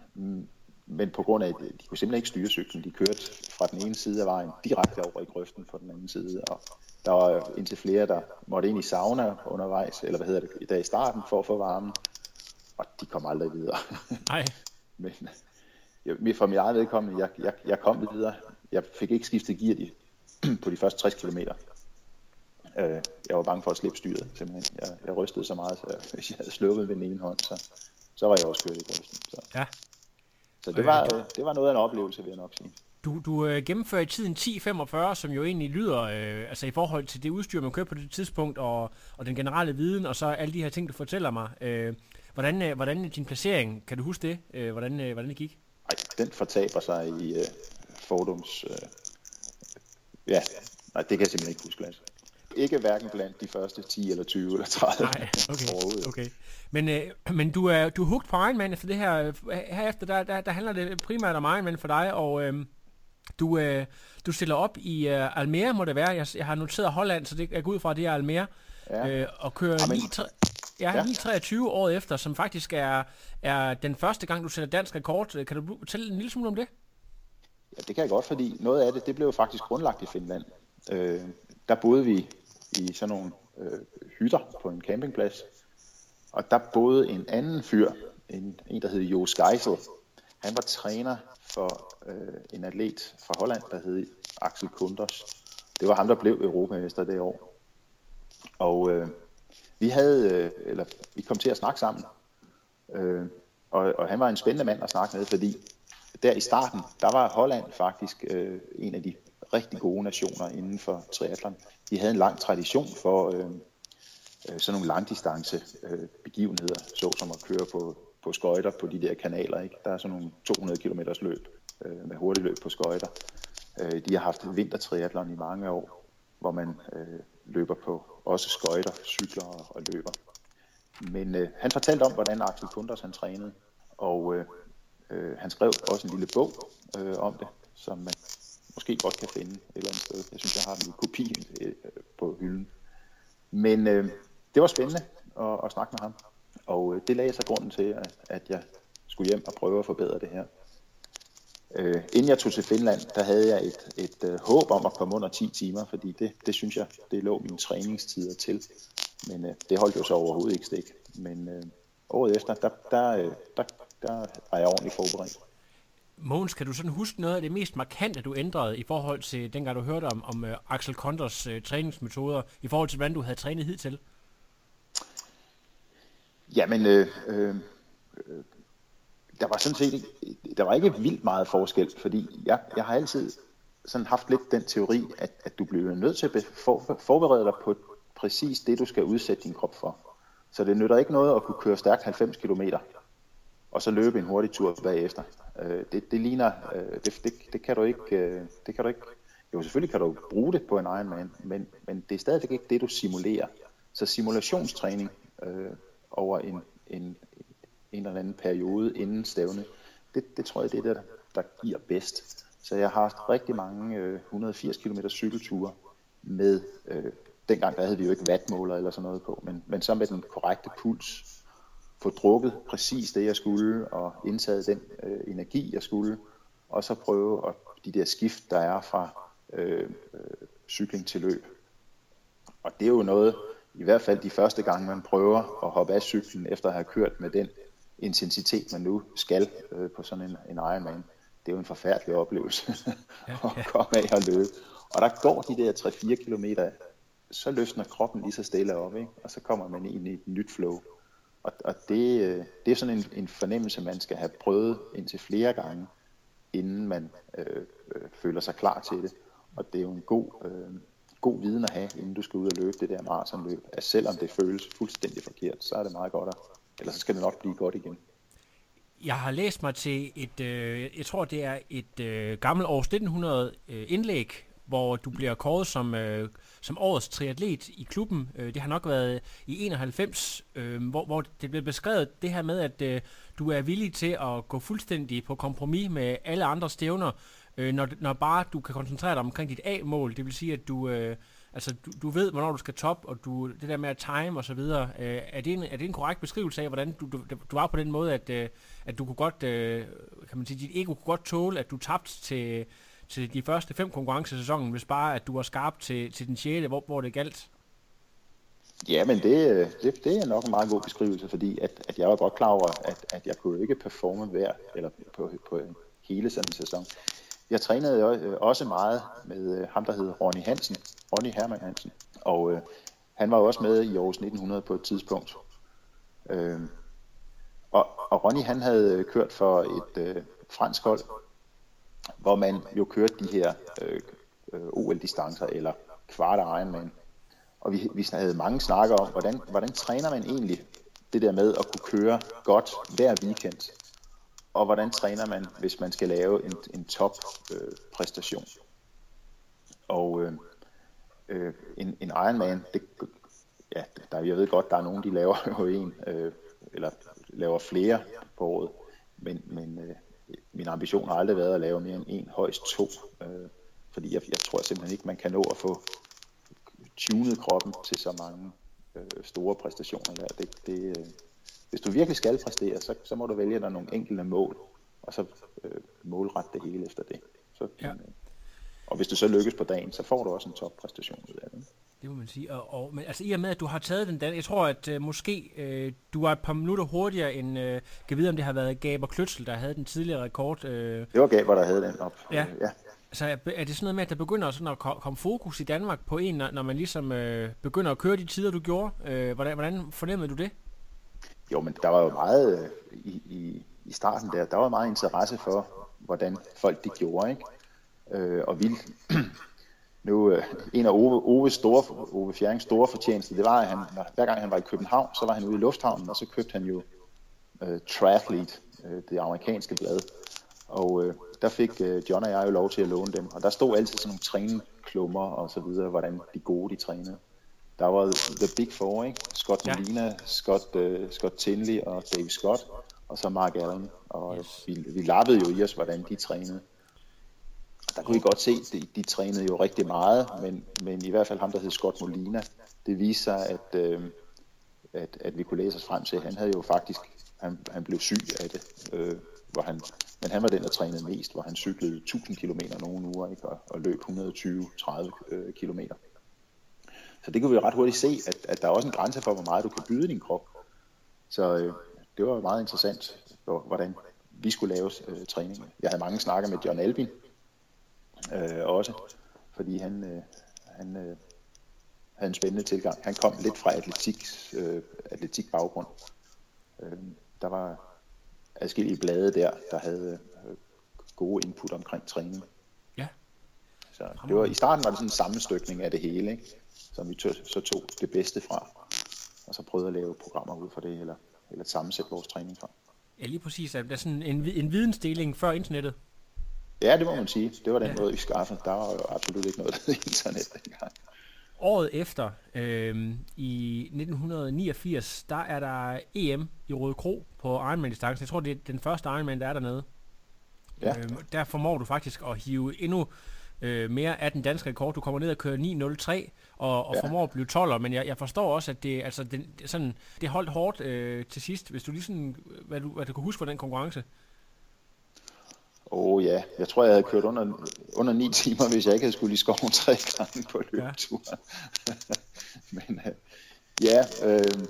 men på grund af, at de kunne simpelthen ikke styre cyklen. De kørte fra den ene side af vejen direkte over i grøften på den anden side. Og der var indtil flere, der måtte ind i sauna undervejs, eller hvad hedder det, i dag i starten, for at få varmen. Og de kom aldrig videre. Nej. men jeg, for mit eget vedkommende, jeg, jeg, jeg kom videre. Jeg fik ikke skiftet gear de, på de første 60 km. Øh, jeg var bange for at slippe styret, simpelthen. Jeg, jeg rystede så meget, så hvis jeg havde sluppet ved den ene hånd, så, så var jeg også kørt i grøften. Så. Ja. Så det var, øh, det var noget af en oplevelse, vil jeg nok sige. Du, du øh, gennemfører i tiden 10.45, som jo egentlig lyder, øh, altså i forhold til det udstyr, man kører på det tidspunkt, og, og den generelle viden, og så alle de her ting, du fortæller mig. Øh, hvordan, øh, hvordan er din placering? Kan du huske det? Øh, hvordan, øh, hvordan det gik? Nej, den fortaber sig i øh, Fordums... Øh, ja, nej, det kan jeg simpelthen ikke huske, Lasse. Ikke hverken blandt de første 10 eller 20 eller 30 Nej, okay. okay. Men, øh, men du er, du er hooked på Ironman efter det her. Herefter, der, der, der handler det primært om Ironman for dig, og øh, du, øh, du stiller op i øh, Almere, må det være. Jeg, jeg har noteret Holland, så det, jeg går ud fra, at det er Almere. Ja. Øh, og kører Amen. 9, ja, Ja. 9.23 året efter, som faktisk er, er den første gang, du sætter dansk rekord. Kan du fortælle en lille smule om det? Ja, det kan jeg godt, fordi noget af det, det blev jo faktisk grundlagt i Finland. Øh, der boede vi i sådan nogle øh, hytter på en campingplads, og der boede en anden fyr, en, en der hed Jo Geisel. Han var træner for øh, en atlet fra Holland, der hed Axel Kunders. Det var ham, der blev europamester det år. Og øh, vi havde, øh, eller vi kom til at snakke sammen, øh, og, og han var en spændende mand at snakke med, fordi der i starten, der var Holland faktisk øh, en af de rigtig gode nationer inden for triathlon. De havde en lang tradition for øh, øh, sådan nogle langdistance øh, begivenheder, såsom at køre på, på skøjter på de der kanaler. Ikke? Der er sådan nogle 200 km løb øh, med hurtigløb på skøjter. Øh, de har haft vintertriathlon i mange år, hvor man øh, løber på også skøjter, cykler og, og løber. Men øh, han fortalte om, hvordan Axel Kunders han trænede, og øh, øh, han skrev også en lille bog øh, om det, som man måske godt kan finde et eller andet sted. Jeg synes, jeg har den i kopi øh, på hylden. Men øh, det var spændende at, at snakke med ham, og øh, det lagde sig grunden til, at, at jeg skulle hjem og prøve at forbedre det her. Øh, inden jeg tog til Finland, der havde jeg et, et øh, håb om at komme under 10 timer, fordi det, det synes jeg, det lå mine træningstider til. Men øh, det holdt jo så overhovedet ikke stik. Men øh, året efter, der, der, øh, der, der var jeg ordentligt forberedt. Mogens, kan du sådan huske noget af det mest markante, du ændrede i forhold til dengang du hørte om, om uh, Axel Konders uh, træningsmetoder, i forhold til hvordan du havde trænet hidtil? Jamen, øh, øh, øh, der var sådan set ikke, der var ikke vildt meget forskel, fordi jeg, jeg har altid sådan haft lidt den teori, at, at du bliver nødt til at for, forberede dig på præcis det, du skal udsætte din krop for. Så det nytter ikke noget at kunne køre stærkt 90 km, og så løbe en hurtig tur bagefter. Øh, det, det ligner, øh, det, det, det kan du ikke, øh, det kan du ikke, jo selvfølgelig kan du bruge det på en Ironman, men, men det er stadigvæk ikke det, du simulerer. Så simulationstræning øh, over en, en, en eller anden periode inden stævne, det, det tror jeg, det er det, der giver bedst. Så jeg har haft rigtig mange øh, 180 km cykelture med, øh, dengang der havde vi jo ikke wattmåler eller sådan noget på, men, men så med den korrekte puls, få drukket præcis det, jeg skulle, og indtaget den øh, energi, jeg skulle, og så prøve at, de der skift, der er fra øh, øh, cykling til løb. Og det er jo noget, i hvert fald de første gange, man prøver at hoppe af cyklen, efter at have kørt med den intensitet, man nu skal øh, på sådan en, en Ironman. Det er jo en forfærdelig oplevelse at komme af og løbe. Og der går de der 3-4 kilometer, så løsner kroppen lige så stille op, ikke? og så kommer man ind i et nyt flow. Og, og det, øh, det er sådan en, en fornemmelse, man skal have prøvet indtil flere gange, inden man øh, øh, føler sig klar til det. Og det er jo en god, øh, god viden at have, inden du skal ud og løbe det der maratonløb, at selvom det føles fuldstændig forkert, så er det meget godt at, eller så skal det nok blive godt igen. Jeg har læst mig til et, øh, jeg tror det er et øh, gammelt års 1900 øh, indlæg, hvor du bliver kåret som, øh, som årets triatlet i klubben. Øh, det har nok været i 91, øh, hvor, hvor det blev beskrevet det her med, at øh, du er villig til at gå fuldstændig på kompromis med alle andre stævner, øh, når, når bare du kan koncentrere dig omkring dit A-mål. Det vil sige, at du, øh, altså, du, du ved, hvornår du skal top, og du, det der med at time og så videre. Øh, er, det en, er det en korrekt beskrivelse af, hvordan du, du, du var på den måde, at, øh, at du kunne godt, øh, kan man sige, dit ego kunne godt tåle, at du tabte til, til de første fem konkurrencesæsonen, hvis bare at du var skarp til, til den sjette, hvor, hvor det galt? Ja, men det, det, det er nok en meget god beskrivelse, fordi at, at jeg var godt klar over, at, at jeg kunne ikke performe hver, eller på, på hele sådan en sæson. Jeg trænede øh, også meget med øh, ham, der hed Ronny Hansen, Ronny Hermann Hansen, Og øh, han var også med i Aarhus 1900 på et tidspunkt. Øh, og, og Ronny han havde øh, kørt for et øh, fransk hold, hvor man jo kørte de her øh, øh OL-distancer eller kvart Ironman. Og vi, vi havde mange snakker om, hvordan, hvordan træner man egentlig det der med at kunne køre godt hver weekend? Og hvordan træner man, hvis man skal lave en, en top øh, præstation? Og øh, øh, en, en Ironman, det, ja, der, jeg ved godt, der er nogen, de laver jo en, øh, eller laver flere på året, men, men øh, min ambition har aldrig været at lave mere end en, højst to, øh, fordi jeg, jeg tror simpelthen ikke, man kan nå at få tunet kroppen til så mange øh, store præstationer der. Det, det, øh, hvis du virkelig skal præstere, så, så må du vælge dig nogle enkelte mål, og så øh, målrette det hele efter det. Så, ja. øh, og hvis du så lykkes på dagen, så får du også en toppræstation ud af det. Det må man sige. Og, og, men altså i og med, at du har taget den, jeg tror, at øh, måske øh, du var et par minutter hurtigere end, øh, kan vide, om det har været Gaber Kløtsel, der havde den tidligere rekord. Øh. Det var Gaber, der havde den op. Ja. ja. Så er det sådan noget med, at der begynder sådan at komme fokus i Danmark på en, når man ligesom øh, begynder at køre de tider, du gjorde? Øh, hvordan, hvordan fornemmede du det? Jo, men der var jo meget øh, i, i, i starten der, der var meget interesse for, hvordan folk de gjorde, ikke? Øh, og vi, nu, øh, en af Ove, Oves store, Ove Fjernings store fortjeneste, det var, at han, når, hver gang han var i København, så var han ude i lufthavnen, og så købte han jo øh, Triathlete, øh, det amerikanske blad. Og øh, der fik øh, John og jeg jo lov til at låne dem, og der stod altid sådan nogle træningsklummer og så videre, hvordan de gode de trænede. Der var The Big Four, ikke? Scott ja. Molina, Scott, uh, Scott Tinley og Dave Scott, og så Mark Allen. Og yes. vi, vi lappede jo i os, hvordan de trænede der kunne I godt se, at de, de trænede jo rigtig meget, men, men i hvert fald ham, der hed Scott Molina, det viste sig, at, øh, at, at vi kunne læse os frem til, han havde jo faktisk, han, han blev syg af det, øh, hvor han, men han var den, der trænede mest, hvor han cyklede 1000 km nogle uger, ikke, og, og løb 120-30 øh, km. Så det kunne vi ret hurtigt se, at, at der er også en grænse for, hvor meget du kan byde din krop. Så øh, det var meget interessant, hvordan vi skulle lave øh, træningen. Jeg havde mange snakker med John Albin, øh, også, fordi han, øh, han øh, havde en spændende tilgang. Han kom lidt fra atletik, øh, atletik baggrund. Øh, der var adskillige blade der, der havde øh, gode input omkring træning. Ja. Så det var, i starten var det sådan en sammenstykning af det hele, ikke? som vi tog, så tog det bedste fra, og så prøvede at lave programmer ud for det, eller, eller sammensætte vores træning fra. Ja, lige præcis. Er det sådan en, en vidensdeling før internettet? Ja, det må man sige. Det var den ja. måde, vi skaffede. Der var jo absolut ikke noget, internet dengang. Året efter, øh, i 1989, der er der EM i Røde Kro på Ironman-distancen. Jeg tror, det er den første Ironman, der er dernede. Ja. Øh, der formår du faktisk at hive endnu øh, mere af den danske rekord. Du kommer ned og kører 9.03 og, og ja. formår at blive 12'er, men jeg, jeg forstår også, at det, altså, den, sådan, det holdt hårdt øh, til sidst. Hvis du lige sådan, hvad du, hvad du kan huske for den konkurrence? Åh oh, ja, jeg tror, jeg havde kørt under, under 9 timer, hvis jeg ikke havde skulle i skoven tre gange på løbetur. Ja. Men øh, ja, øh,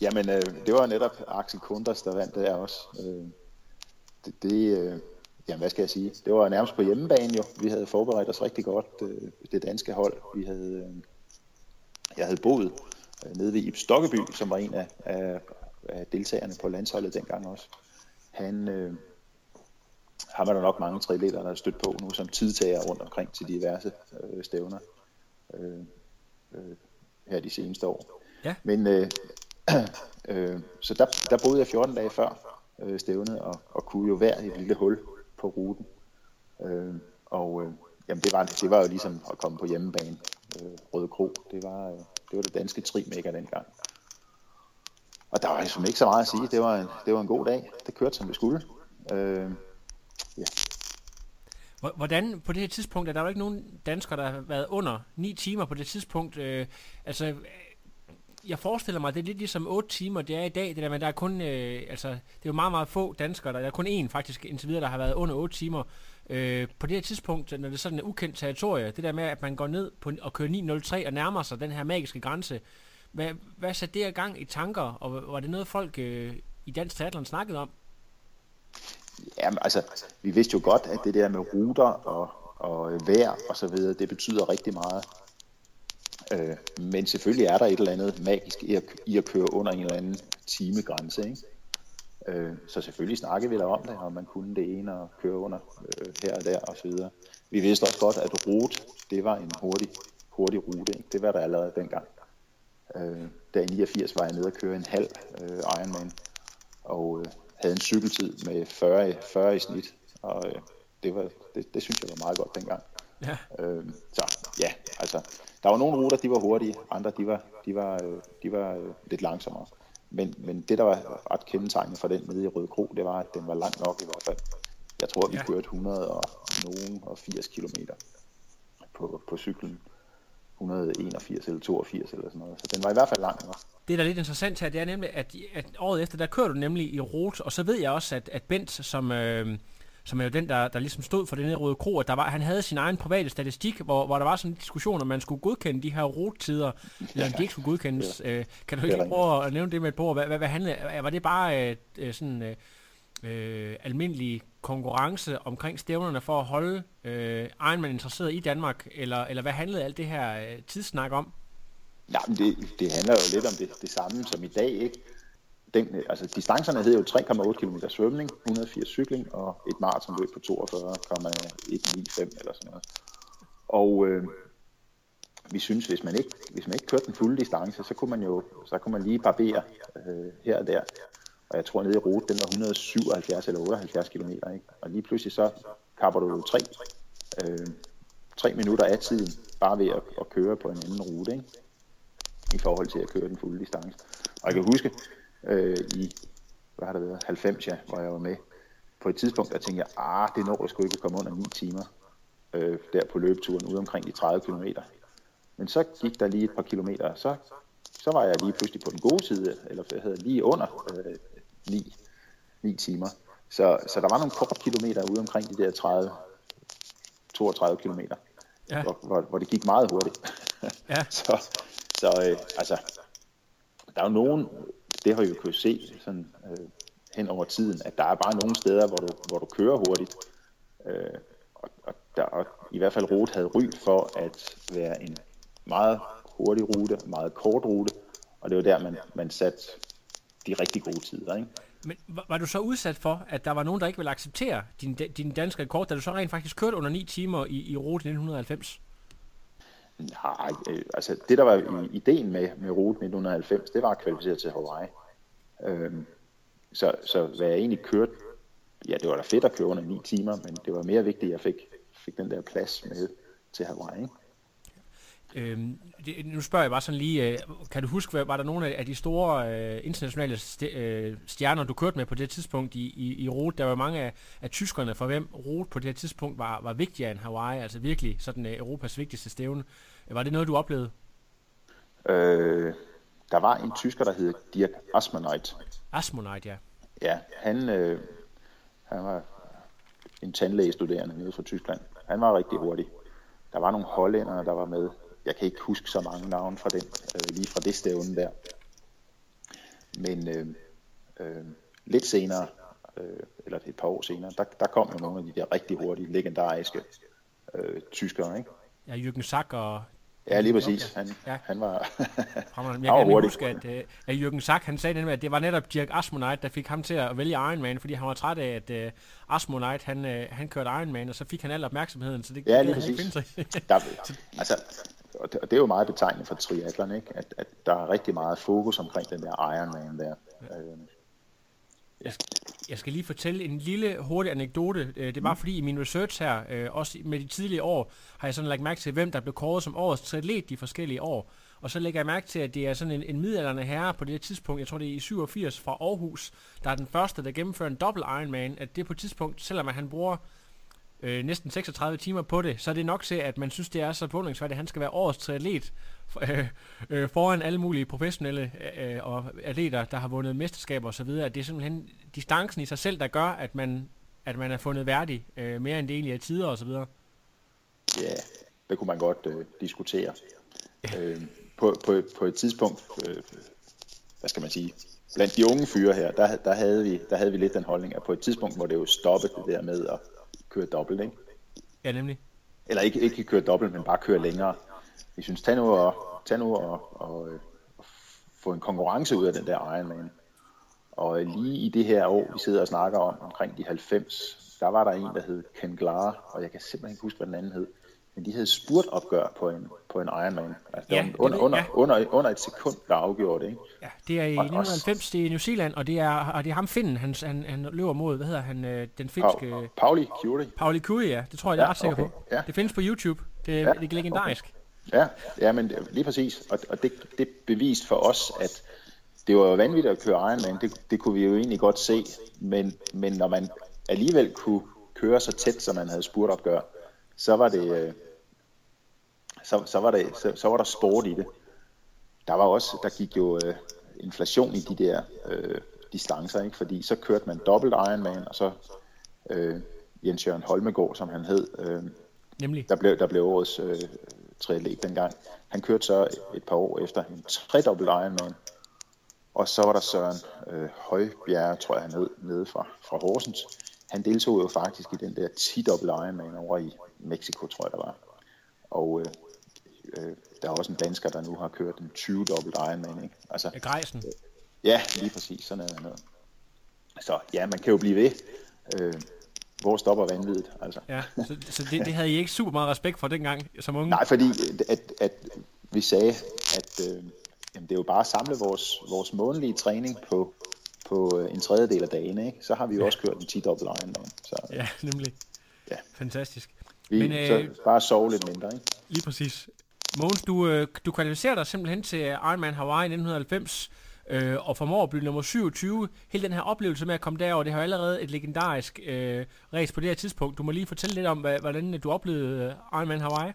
jamen, øh, det var netop Axel Kunders, der vandt der også. Øh, det, det øh, jamen, hvad skal jeg sige? Det var nærmest på hjemmebane jo. Vi havde forberedt os rigtig godt, øh, det danske hold. Vi havde, øh, jeg havde boet øh, nede ved Ib Stokkeby, som var en af, af, af deltagerne på landsholdet dengang også. Han... Øh, har man der nok mange triatleter, der har stødt på nu som tidtager rundt omkring til diverse øh, stævner øh, øh, her de seneste år. Ja. Men øh, øh, så der, der boede jeg 14 dage før øh, stævnet og, og kunne jo være et lille hul på ruten. Øh, og øh, jamen det var, det var jo ligesom at komme på hjemmebane. Øh, Røde Kro, det var, øh, det var det danske trimækker dengang. Og der var ligesom ikke så meget at sige. Det var en, det var en god dag. Det kørte som det skulle. Øh, Ja. Hvordan på det her tidspunkt, er der jo ikke nogen danskere, der har været under 9 timer på det tidspunkt? Øh, altså, øh, jeg forestiller mig, det er lidt ligesom 8 timer, det er i dag, det der, men der er kun, øh, altså, det er jo meget, meget få danskere, der, der er kun én faktisk indtil videre, der har været under 8 timer. Øh, på det her tidspunkt, når det er sådan er ukendt territorie, det der med, at man går ned på, og kører 9.03 og nærmer sig den her magiske grænse, hvad, hvad satte det i gang i tanker, og var det noget folk øh, i dansk teater snakkede om? Jamen, altså, vi vidste jo godt, at det der med ruter og, og vejr og så videre, det betyder rigtig meget. Øh, men selvfølgelig er der et eller andet magisk i at, i at køre under en eller anden timegrænse. Ikke? Øh, så selvfølgelig snakkede vi der om det, om man kunne det ene og køre under øh, her og der og så videre. Vi vidste også godt, at rute, det var en hurtig, hurtig rute. Ikke? Det var der allerede dengang. Øh, da i 89 var jeg nede og køre en halv øh, Ironman, og øh, havde en cykeltid med 40, 40 i snit, og øh, det, var, det, det synes jeg var meget godt dengang. Ja. Øh, så ja, altså, der var nogle ruter, de var hurtige, andre, de var, de var, øh, de var øh, lidt langsommere. Men, men det, der var ret kendetegnende for den nede i Røde Kro, det var, at den var langt nok i hvert fald. Jeg tror, vi ja. kørte 100 og nogen og 80 km på, på cyklen. 181 eller 82 eller sådan noget. Så den var i hvert fald lang nok. Det, der er lidt interessant her, det er nemlig, at, at året efter, der kører du nemlig i rot, og så ved jeg også, at, at Bent, som, øh, som er jo den, der, der ligesom stod for den her Røde Kro, at der var, han havde sin egen private statistik, hvor, hvor der var sådan en diskussion, om man skulle godkende de her rottider, eller om de ikke skulle godkendes. Ja. Øh, kan du ikke prøve at nævne det med et par Hvad, hvad, hvad handlede, var det bare øh, øh, sådan øh, øh, almindelig konkurrence omkring stævnerne for at holde øh, Ironman interesseret i Danmark, eller, eller hvad handlede alt det her øh, tidssnak om? Ja, men det, det handler jo lidt om det, det samme som i dag, ikke? Den, altså distancerne hedder jo 3,8 km svømning, 180 cykling og et maratonløb på 42,195 eller sådan noget. Og øh, vi synes, hvis man ikke, hvis man ikke kørte den fulde distance, så kunne man jo så kunne man lige barbere øh, her og der. Og jeg tror nede i rute, den var 177 eller 78 km. Ikke? Og lige pludselig så kapper du tre, øh, tre minutter af tiden, bare ved at, at køre på en anden rute, ikke? i forhold til at køre den fulde distance. Og jeg kan huske, øh, i hvad har det været, 90, ja, hvor jeg var med, på et tidspunkt, der tænkte jeg, ah, det når jeg sgu ikke at komme under 9 timer, øh, der på løbeturen, ude omkring de 30 km. Men så gik der lige et par kilometer, så, så var jeg lige pludselig på den gode side, eller jeg havde lige under øh, 9, 9 timer. Så, så der var nogle korte kilometer ude omkring de der 30, 32 kilometer, ja. hvor, hvor, hvor det gik meget hurtigt. Ja. så så øh, altså, der er jo nogen, det har vi jo kunnet se sådan, øh, hen over tiden, at der er bare nogle steder, hvor du, hvor du kører hurtigt. Øh, og, og der og i hvert fald rute havde ry for at være en meget hurtig rute, meget kort rute, og det var der, man, man satte de rigtig gode tider. Ikke? Men var du så udsat for, at der var nogen, der ikke ville acceptere din, din danske rekord, da du så rent faktisk kørte under 9 timer i, i rute 1990? Nej, øh, altså det der var ideen med, med rute 1990, det var at kvalificere til Hawaii. Øhm, så, så hvad jeg egentlig kørte, ja det var da fedt at køre under 9 timer, men det var mere vigtigt, at jeg fik, fik den der plads med til Hawaii. Ikke? Øhm, det, nu spørger jeg bare sådan lige, øh, kan du huske, var der nogle af de store øh, internationale øh, stjerner, du kørte med på det tidspunkt i, i, i rute? Der var mange af, af tyskerne, for hvem rute på det her tidspunkt var, var vigtigere end Hawaii, altså virkelig sådan øh, Europas vigtigste stævne. Var det noget, du oplevede? Øh, der var en tysker, der hed Dirk Asmonite. Asmonite, ja. Ja, han, øh, han var en tandlægestuderende nede fra Tyskland. Han var rigtig hurtig. Der var nogle hollændere, der var med jeg kan ikke huske så mange navne fra den, øh, lige fra det stævne der. Men øh, øh, lidt senere, øh, eller et par år senere, der, der kom jo nogle af de der rigtig hurtige, legendariske øh, tyskere, ikke? Ja, Jürgen Sack og... Ja, lige præcis. Han, ja. han var, jeg kan hurtig. huske, at, øh, at Jürgen Sack, han sagde nemlig, at det var netop Dirk Asmonite, der fik ham til at vælge Ironman, fordi han var træt af, at uh, Asmonite, han, uh, han kørte Ironman, og så fik han al opmærksomheden, så det ja, lige præcis. Finde sig. der, altså, og det, og det er jo meget betegnende for triathlon, ikke? At, at der er rigtig meget fokus omkring den der Ironman der. Ja. Øh, jeg, jeg skal lige fortælle en lille hurtig anekdote. Øh, det var mm. fordi i min research her, øh, også med de tidlige år, har jeg sådan lagt mærke til, hvem der blev kåret som årets triatlet de forskellige år. Og så lægger jeg mærke til, at det er sådan en, en midalderne herre på det tidspunkt, jeg tror det er i 87 fra Aarhus, der er den første, der gennemfører en dobbelt Ironman, at det på et tidspunkt, selvom han bruger øh, næsten 36 timer på det, så er det nok til, at man synes, det er så beundringsværdigt, at han skal være årets triatlet øh, øh, foran alle mulige professionelle øh, og atleter, der har vundet mesterskaber osv. Det er simpelthen distancen i sig selv, der gør, at man, at man er fundet værdig øh, mere end det egentlig er tider osv. Ja, det kunne man godt øh, diskutere. Øh, på, på, på et tidspunkt, øh, hvad skal man sige, blandt de unge fyre her, der, der, havde vi, der havde vi lidt den holdning, at på et tidspunkt må det jo stoppe det der med at køre dobbelt, ikke? Ja, nemlig. Eller ikke, ikke køre dobbelt, men bare køre længere. vi synes, tag nu og, tag nu og, og, øh, og få en konkurrence ud af den der Ironman. Og lige i det her år, vi sidder og snakker om, omkring de 90, der var der en, der hed Ken Glar, og jeg kan simpelthen ikke huske, hvad den anden hed. Men de havde spurtopgør på en, på en Ironman. Altså, Ja, det under, under, ja. under, under et sekund, der afgjorde det. Ikke? Ja, det er i Og- og- 1990, det er i New Zealand, og det er, og det er ham Finnen, han, han, han løber mod, hvad hedder han, øh, den finske... Pa- Pauli Curie. Pauli Kui, ja. Det tror jeg, jeg er Ja, ret sikker okay, på. ja. Det findes på YouTube. Det, ja, det er legendarisk. Ja, ja men lige præcis. Og, og det, det beviste for os, at det var vanvittigt at køre Ironman. Det, det kunne vi jo egentlig godt se. Men, men når man alligevel kunne køre så tæt, som man havde spurtopgør, så var det... Så, så, var det, så, så var der sport i det. Der var også, der gik jo øh, inflation i de der øh, distancer, ikke? fordi så kørte man dobbelt Ironman, og så øh, Jens Jørgen Holmegård, som han hed, øh, Nemlig. der blev, der blev årets øh, triatlet dengang. Han kørte så et par år efter en tredobbelt Ironman. Og så var der Søren øh, Højbjerg, tror jeg han hed, nede fra, fra Horsens. Han deltog jo faktisk i den der 10-dobbelt Ironman over i Mexico, tror jeg der var. Og øh, øh, der er også en dansker, der nu har kørt en 20-dobbelt Ironman. Ikke? Altså, Ja, Grejsen. Ja, lige præcis. Sådan er noget. Så ja, man kan jo blive ved. Øh, hvor stopper vanvittigt? Altså. Ja, så, så det, det havde I ikke super meget respekt for dengang, som unge. Nej, fordi at, at vi sagde, at øh, jamen, det er jo bare at samle vores, vores månedlige træning på, på øh, en tredjedel af dagen. Ikke? Så har vi jo også kørt en 10 dobbelt Ironman. Så Ja, nemlig. Ja. Fantastisk. vi Men, Men, øh, så bare sove lidt mindre. Ikke? Lige præcis. Mogens, du, øh, du kvalificerer dig simpelthen til Ironman Hawaii 1990, øh, og formår at blive nummer 27. Hele den her oplevelse med at komme derover, det har allerede et legendarisk øh, race på det her tidspunkt. Du må lige fortælle lidt om, hvordan du oplevede øh, Ironman Hawaii.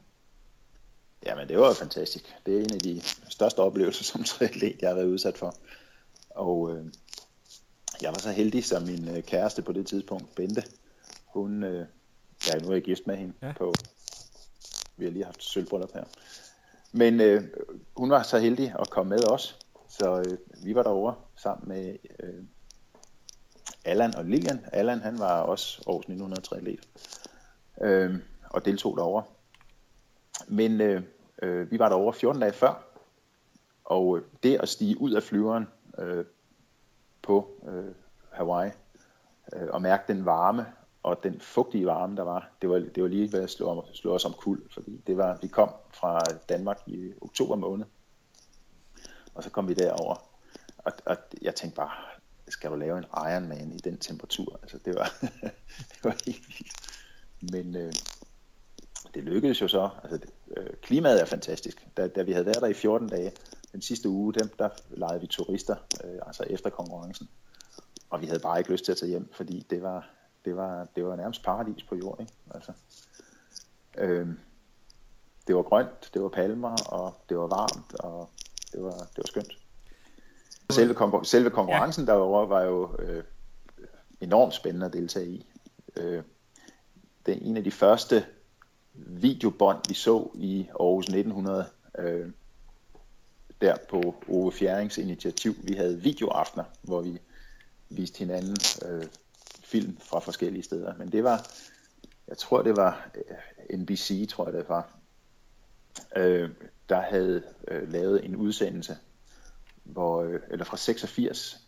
Jamen, det var fantastisk. Det er en af de største oplevelser som triatlet, jeg har været udsat for. Og øh, jeg var så heldig, som min øh, kæreste på det tidspunkt, Bente, hun, øh, ja, nu er jeg gift med hende ja. på, vi har lige haft sølvbryllup her. Men øh, hun var så heldig at komme med os, så øh, vi var derovre sammen med øh, Allan og Lilian. Allan, han var også Aarhus 1903 atlet, øh, og deltog derovre. Men øh, øh, vi var derovre 14 dage før, og øh, det at stige ud af flyveren øh, på øh, Hawaii øh, og mærke den varme og den fugtige varme, der var, det var, det var lige ved at slå, om, slå os om kul, fordi det var, vi kom fra Danmark i oktober måned, og så kom vi derover, og, og jeg tænkte bare, skal du lave en Ironman i den temperatur? Altså, det var, det var helt vildt. Men øh, det lykkedes jo så. Altså, det, øh, klimaet er fantastisk. Da, da vi havde været der i 14 dage, den sidste uge, dem, der lejede vi turister, øh, altså efter konkurrencen. Og vi havde bare ikke lyst til at tage hjem, fordi det var, det var, det var nærmest paradis på jorden. Ikke? Altså, øh, det var grønt, det var palmer, og det var varmt, og det var, det var skønt. Selve, konkur- selve konkurrencen ja. derovre var jo øh, enormt spændende at deltage i. Øh, det er en af de første videobånd, vi så i Aarhus 1900, øh, der på Ove Fjerings initiativ. Vi havde videoaftener, hvor vi viste hinanden øh, film fra forskellige steder. Men det var, jeg tror det var øh, NBC, tror jeg det var, øh, der havde øh, lavet en udsendelse, hvor, øh, eller fra 86,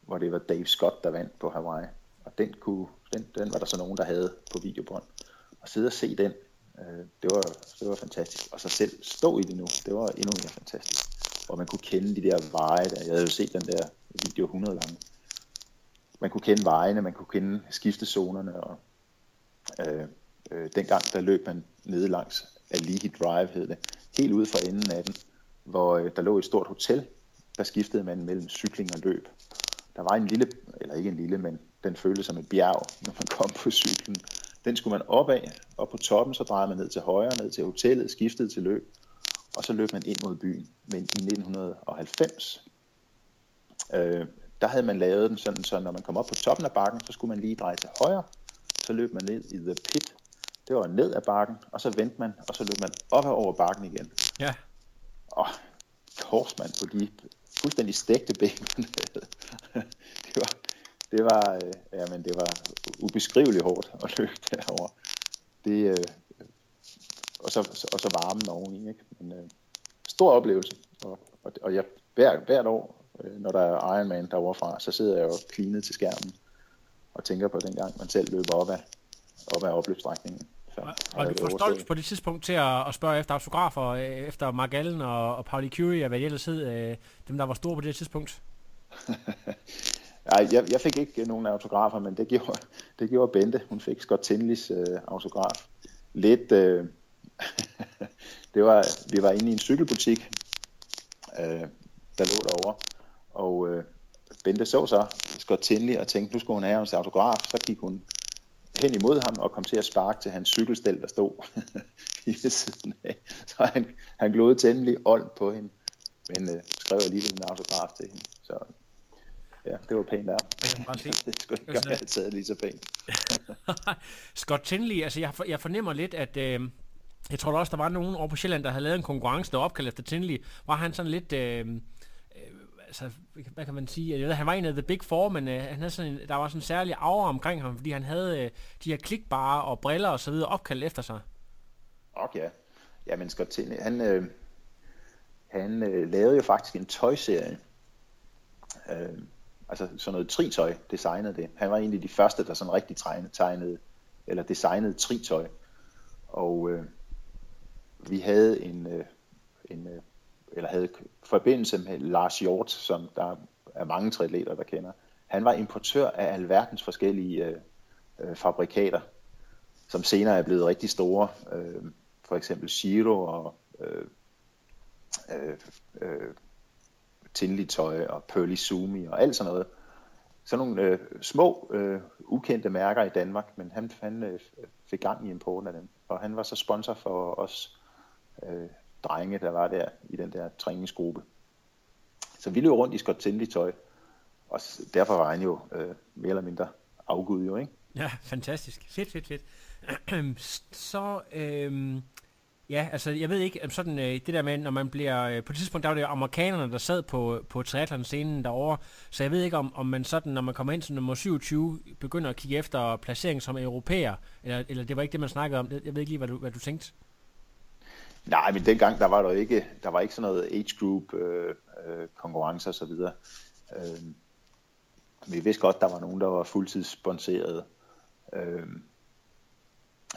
hvor det var Dave Scott, der vandt på Hawaii. Og den, kunne, den, den var der så nogen, der havde på videobånd. Og sidde og se den, øh, det, var, det var fantastisk. Og så selv stå i det nu, det var endnu mere fantastisk. Hvor man kunne kende de der veje, der, jeg havde jo set den der video 100 gange. Man kunne kende vejene, man kunne kende skiftezonerne, og øh, øh, dengang der løb man nede langs Alihi Drive, hed det, helt ude fra enden af den, hvor øh, der lå et stort hotel, der skiftede man mellem cykling og løb. Der var en lille, eller ikke en lille, men den føltes som et bjerg, når man kom på cyklen. Den skulle man op af, og på toppen så drejede man ned til højre, ned til hotellet, skiftede til løb, og så løb man ind mod byen. Men i 1990, øh, der havde man lavet den sådan, så når man kom op på toppen af bakken, så skulle man lige dreje til højre, så løb man ned i The Pit, det var ned ad bakken, og så vendte man, og så løb man op over bakken igen. Ja. Og korsmand på de fuldstændig stegte ben, man det var, det var, øh, ja, men det var ubeskriveligt hårdt at løbe derover. Det, øh, og så så, og så varmen oveni. Ikke? Men, øh, stor oplevelse, og, og, og jeg, hver, hvert år, øh, når der er Ironman derovre fra, så sidder jeg jo klinet til skærmen og tænker på den gang, man selv løber op ad, op ad opløbsstrækningen. Så, og du for stolt på det tidspunkt til at, at spørge efter autografer, øh, efter Mark Allen og, og Pauli Curie, og hvad ellers hed, øh, dem der var store på det tidspunkt? Nej, jeg, jeg fik ikke nogen autografer, men det gjorde, det gjorde Bente. Hun fik Scott Tinleys øh, autograf. Lidt, øh, det var, vi var inde i en cykelbutik, øh, der lå derovre, og øh, Bente så så Scott Tinley og tænkte, nu skulle hun have hans autograf, så gik hun hen imod ham og kom til at sparke til hans cykelstel, der stod i siden af. Så han, han glodede temmelig ånd på hende, men øh, skrev alligevel en autograf til hende. Så ja, det var pænt der. det skulle ikke have taget lige så pænt. Scott Tinley, altså jeg, jeg fornemmer lidt, at øh, jeg tror også, der var nogen over på Sjælland, der havde lavet en konkurrence, der opkaldt efter Tinley. Var han sådan lidt... Øh, altså, hvad kan man sige? Jeg ved, han var en af The Big Four, men øh, han havde sådan en, der var sådan en særlig aura omkring ham, fordi han havde øh, de her klikbare og briller og så videre opkaldt efter sig. Okay. Ja, men Scott Tinley, han, øh, han øh, lavede jo faktisk en tøjserie. Øh, altså sådan noget tritøj, designede det. Han var en af de første, der sådan rigtig tegnede, tegnede eller designede tritøj. Og øh, vi havde en, øh, en øh, eller havde forbindelse med Lars Hjort, som der er mange triatleter, der kender. Han var importør af alverdens forskellige øh, øh, fabrikater, som senere er blevet rigtig store. Øh, for eksempel Shiro og øh, øh, øh, tøj og Pearly Sumi og alt sådan noget. Sådan nogle øh, små, øh, ukendte mærker i Danmark, men han, han øh, fik gang i importen af dem. Og han var så sponsor for os øh, drenge, der var der i den der træningsgruppe. Så vi løb rundt i Scott Tindley tøj, og derfor var han jo øh, mere eller mindre afgud jo, ikke? Ja, fantastisk. Fedt, fedt, fedt. så, øhm, ja, altså jeg ved ikke, sådan øh, det der med, når man bliver, øh, på det tidspunkt der var det amerikanerne, der sad på, på triathlon-scenen derovre, så jeg ved ikke, om, om man sådan, når man kommer ind til nummer 27, begynder at kigge efter placering som europæer, eller, eller det var ikke det, man snakkede om. Jeg ved ikke lige, hvad du, hvad du tænkte. Nej, men dengang der var der ikke, der var ikke sådan noget age group øh, øh, konkurrencer og så videre. Øh, vi vidste godt, der var nogen, der var fuldtidssponsoreret. Øh,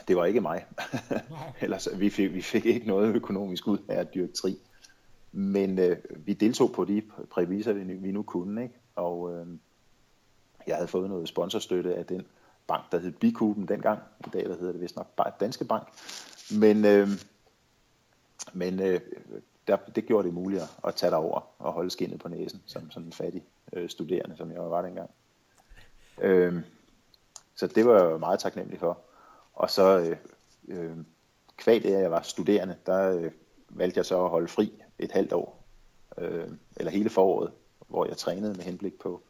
det var ikke mig. Ellers, vi, fik, vi fik ikke noget økonomisk ud af at dyrke tri. Men øh, vi deltog på de præviser, vi, vi nu kunne. Ikke? Og øh, jeg havde fået noget sponsorstøtte af den bank, der hed Bikuben dengang. I dag der hedder det vist nok Danske Bank. Men øh, men øh, der, det gjorde det muligt at tage over og holde skinnet på næsen, som sådan en fattig øh, studerende, som jeg var dengang. Øh, så det var jeg meget taknemmelig for. Og så øh, øh, kvad det, at jeg var studerende, der øh, valgte jeg så at holde fri et halvt år, øh, eller hele foråret, hvor jeg trænede med henblik på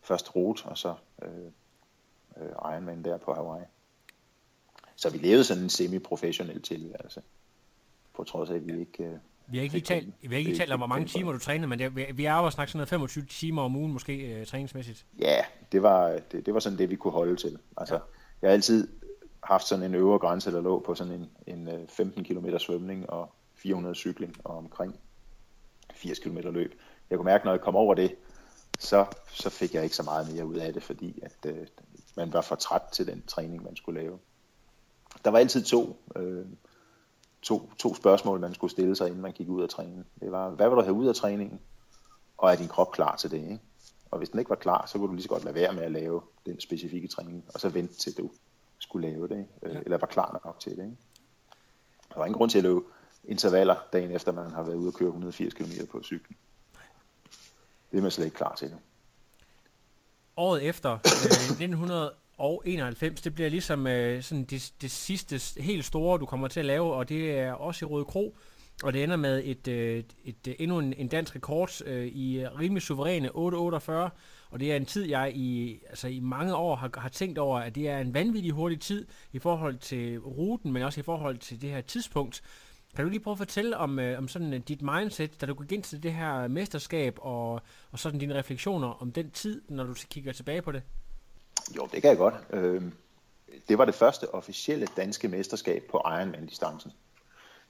først rot og så øh, øh, Ironman der på Hawaii. Så vi levede sådan en semi-professionel tilværelse. Altså. På trods af, at vi ikke... Øh, vi har ikke lige talt, vi har ikke lige talt om, hvor mange timer du træner, men det, vi er jo snakket sådan noget 25 timer om ugen måske øh, træningsmæssigt. Ja, det var, det, det var sådan det, vi kunne holde til. Altså, ja. jeg har altid haft sådan en øvre grænse, der lå på sådan en, en 15 øh, km svømning og 400 cykling og omkring 80 km løb. Jeg kunne mærke, når jeg kom over det, så, så fik jeg ikke så meget mere ud af det, fordi at øh, man var for træt til den træning, man skulle lave. Der var altid to. Øh, to, to spørgsmål, man skulle stille sig, inden man gik ud af træningen. Det var, hvad vil du have ud af træningen? Og er din krop klar til det? Ikke? Og hvis den ikke var klar, så kunne du lige så godt lade være med at lave den specifikke træning, og så vente til du skulle lave det, ikke? Ja. eller var klar nok til det. Ikke? Der var ingen grund til at løbe intervaller dagen efter, man har været ude og køre 180 km på cyklen. Det er man slet ikke klar til. Året efter, øh, 1900, og 91, det bliver ligesom øh, sådan det, det sidste helt store, du kommer til at lave, og det er også i Røde Kro, og det ender med et, øh, et, et, endnu en, en dansk rekord øh, i øh, rimelig suveræne 8.48, og det er en tid, jeg i, altså i mange år har, har tænkt over, at det er en vanvittig hurtig tid i forhold til ruten, men også i forhold til det her tidspunkt. Kan du lige prøve at fortælle om, øh, om sådan øh, dit mindset, da du gik ind til det her mesterskab, og, og sådan dine refleksioner om den tid, når du kigger tilbage på det? Jo, det kan jeg godt. Øh, det var det første officielle danske mesterskab på Ironman-distancen.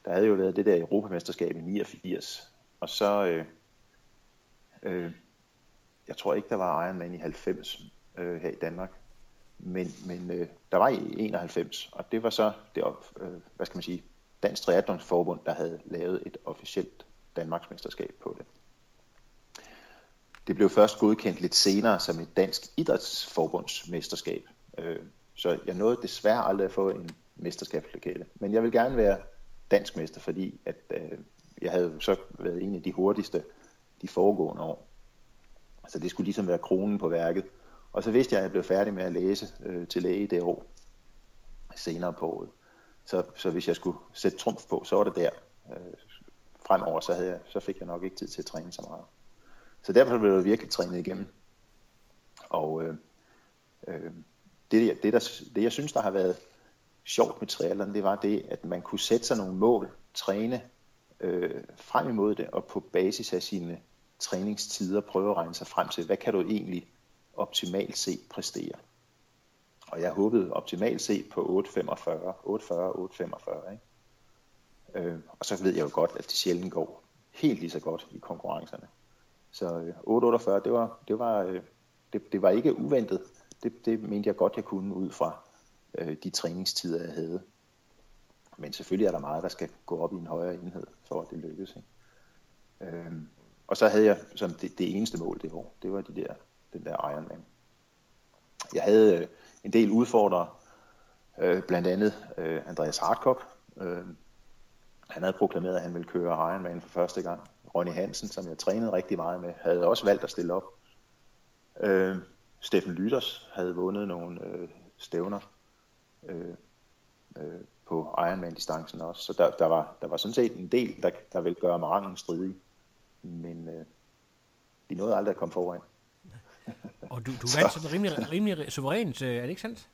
der havde jo været det der Europamesterskab i 89, og så, øh, øh, jeg tror ikke, der var Ironman i 90 øh, her i Danmark, men, men øh, der var i 91, og det var så, det, øh, hvad skal man sige, Dansk Triathlonsforbund, der havde lavet et officielt Danmarksmesterskab på det. Det blev først godkendt lidt senere som et dansk idrætsforbundsmesterskab. Øh, så jeg nåede desværre aldrig at få en mesterskabslokale. Men jeg vil gerne være dansk mester, fordi at, øh, jeg havde så været en af de hurtigste de foregående år. Så det skulle ligesom være kronen på værket. Og så vidste jeg, at jeg blev færdig med at læse øh, til læge det år senere på året. Så, så hvis jeg skulle sætte trumf på, så var det der. Øh, fremover, så, havde jeg, så fik jeg nok ikke tid til at træne så meget. Så derfor blev jeg virkelig trænet igennem. Og øh, øh, det, det, der, det, jeg synes, der har været sjovt med triathlon, det var det, at man kunne sætte sig nogle mål, træne øh, frem imod det, og på basis af sine træningstider prøve at regne sig frem til, hvad kan du egentlig optimalt set præstere. Og jeg håbede optimalt set på 8.45, 8.40, 8.45. Ikke? Øh, og så ved jeg jo godt, at det sjældent går helt lige så godt i konkurrencerne. Så øh, 8.48, det var, det, var, øh, det, det var ikke uventet. Det, det mente jeg godt, jeg kunne ud fra øh, de træningstider, jeg havde. Men selvfølgelig er der meget, der skal gå op i en højere enhed, for at det lykkes. Ikke? Øh, og så havde jeg som det, det eneste mål det år, det var de der, den der Ironman. Jeg havde øh, en del udfordrere, øh, blandt andet øh, Andreas Hartkop. Øh, han havde proklameret, at han ville køre Ironman for første gang. Ronny Hansen, som jeg trænede rigtig meget med, havde også valgt at stille op. Øh, Steffen Lyters havde vundet nogle øh, stævner øh, øh, på Ironman-distancen også. Så der, der, var, der var sådan set en del, der, der ville gøre mig stridig. Men øh, de nåede aldrig at komme foran. Og du, du vandt sådan rimelig, rimelig suverænt, øh, er det ikke sandt?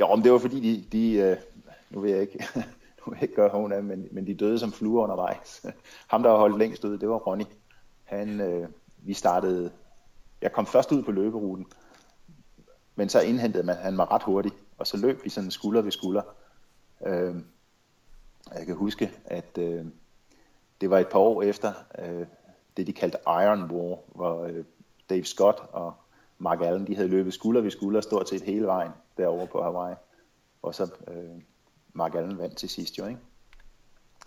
Jo, men det var fordi, de, de øh, nu vil jeg ikke, nu ikke gøre hånd af, men, men de døde som fluer undervejs. Ham, der var holdt længst ud, det var Ronny. Han, øh, vi startede, jeg kom først ud på løberuten, men så indhentede man, han var ret hurtig, og så løb vi sådan skulder ved skulder. Øh, jeg kan huske, at øh, det var et par år efter øh, det, de kaldte Iron War, hvor øh, Dave Scott og Mark Allen, de havde løbet skulder ved skulder stort set hele vejen derovre på Hawaii. Og så øh, Mark Allen vandt til sidst jo, ikke?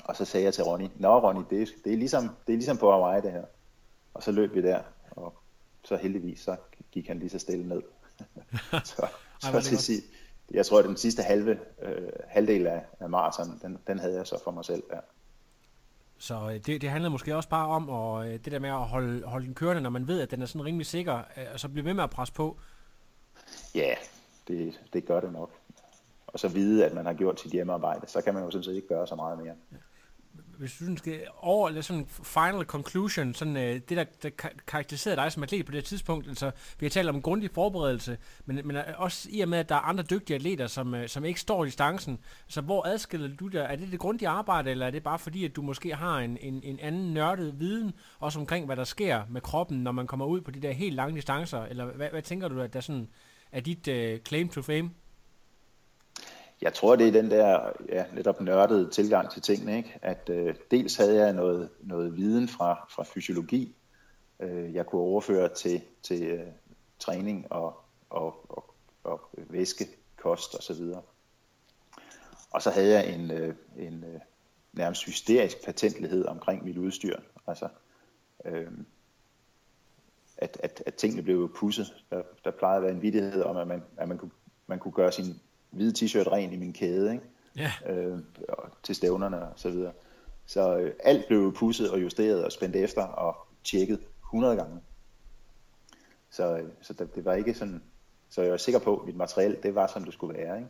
Og så sagde jeg til Ronny, Nå Ronny, det er, det, er ligesom, det er ligesom på Hawaii det her. Og så løb vi der, og så heldigvis så gik han lige så stille ned. så, så til sige, jeg tror, at den sidste halve, øh, halvdel af, af maraton, den, den havde jeg så for mig selv der. Så øh, det, det handler måske også bare om at, øh, det der med at holde, holde den kørende, når man ved, at den er sådan rimelig sikker, øh, og så blive ved med at presse på. Ja, det, det gør det nok. Og så vide, at man har gjort sit hjemmearbejde, så kan man jo sådan set ikke gøre så meget mere. Hvis du skal over, eller sådan final conclusion, sådan øh, det der, der karakteriserede dig som atlet på det tidspunkt, altså vi har talt om grundig forberedelse, men, men også i og med, at der er andre dygtige atleter, som, øh, som ikke står i distancen, så hvor adskiller du dig? Er det det grundige arbejde, eller er det bare fordi, at du måske har en, en, en anden nørdet viden, også omkring, hvad der sker med kroppen, når man kommer ud på de der helt lange distancer, eller hvad, hvad tænker du, at der sådan er dit øh, claim to fame? Jeg tror, det er den der ja, netop nørdede tilgang til tingene. Ikke? At øh, dels havde jeg noget, noget viden fra, fra fysiologi, øh, jeg kunne overføre til, til øh, træning og, og, og, og væske, kost osv. Og, og så havde jeg en, øh, en øh, nærmest hysterisk patentlighed omkring mit udstyr. Altså, øh, at, at, at tingene blev pusset. Der, der plejede at være en vidighed om, at man, at man, kunne, man kunne gøre sin hvide t-shirt ren i min kæde, ikke? Ja. Øh, til stævnerne og så videre. Så øh, alt blev pusset og justeret og spændt efter og tjekket 100 gange. Så, øh, så det, det var ikke sådan, så jeg var sikker på, at mit materiale, det var som det skulle være, ikke?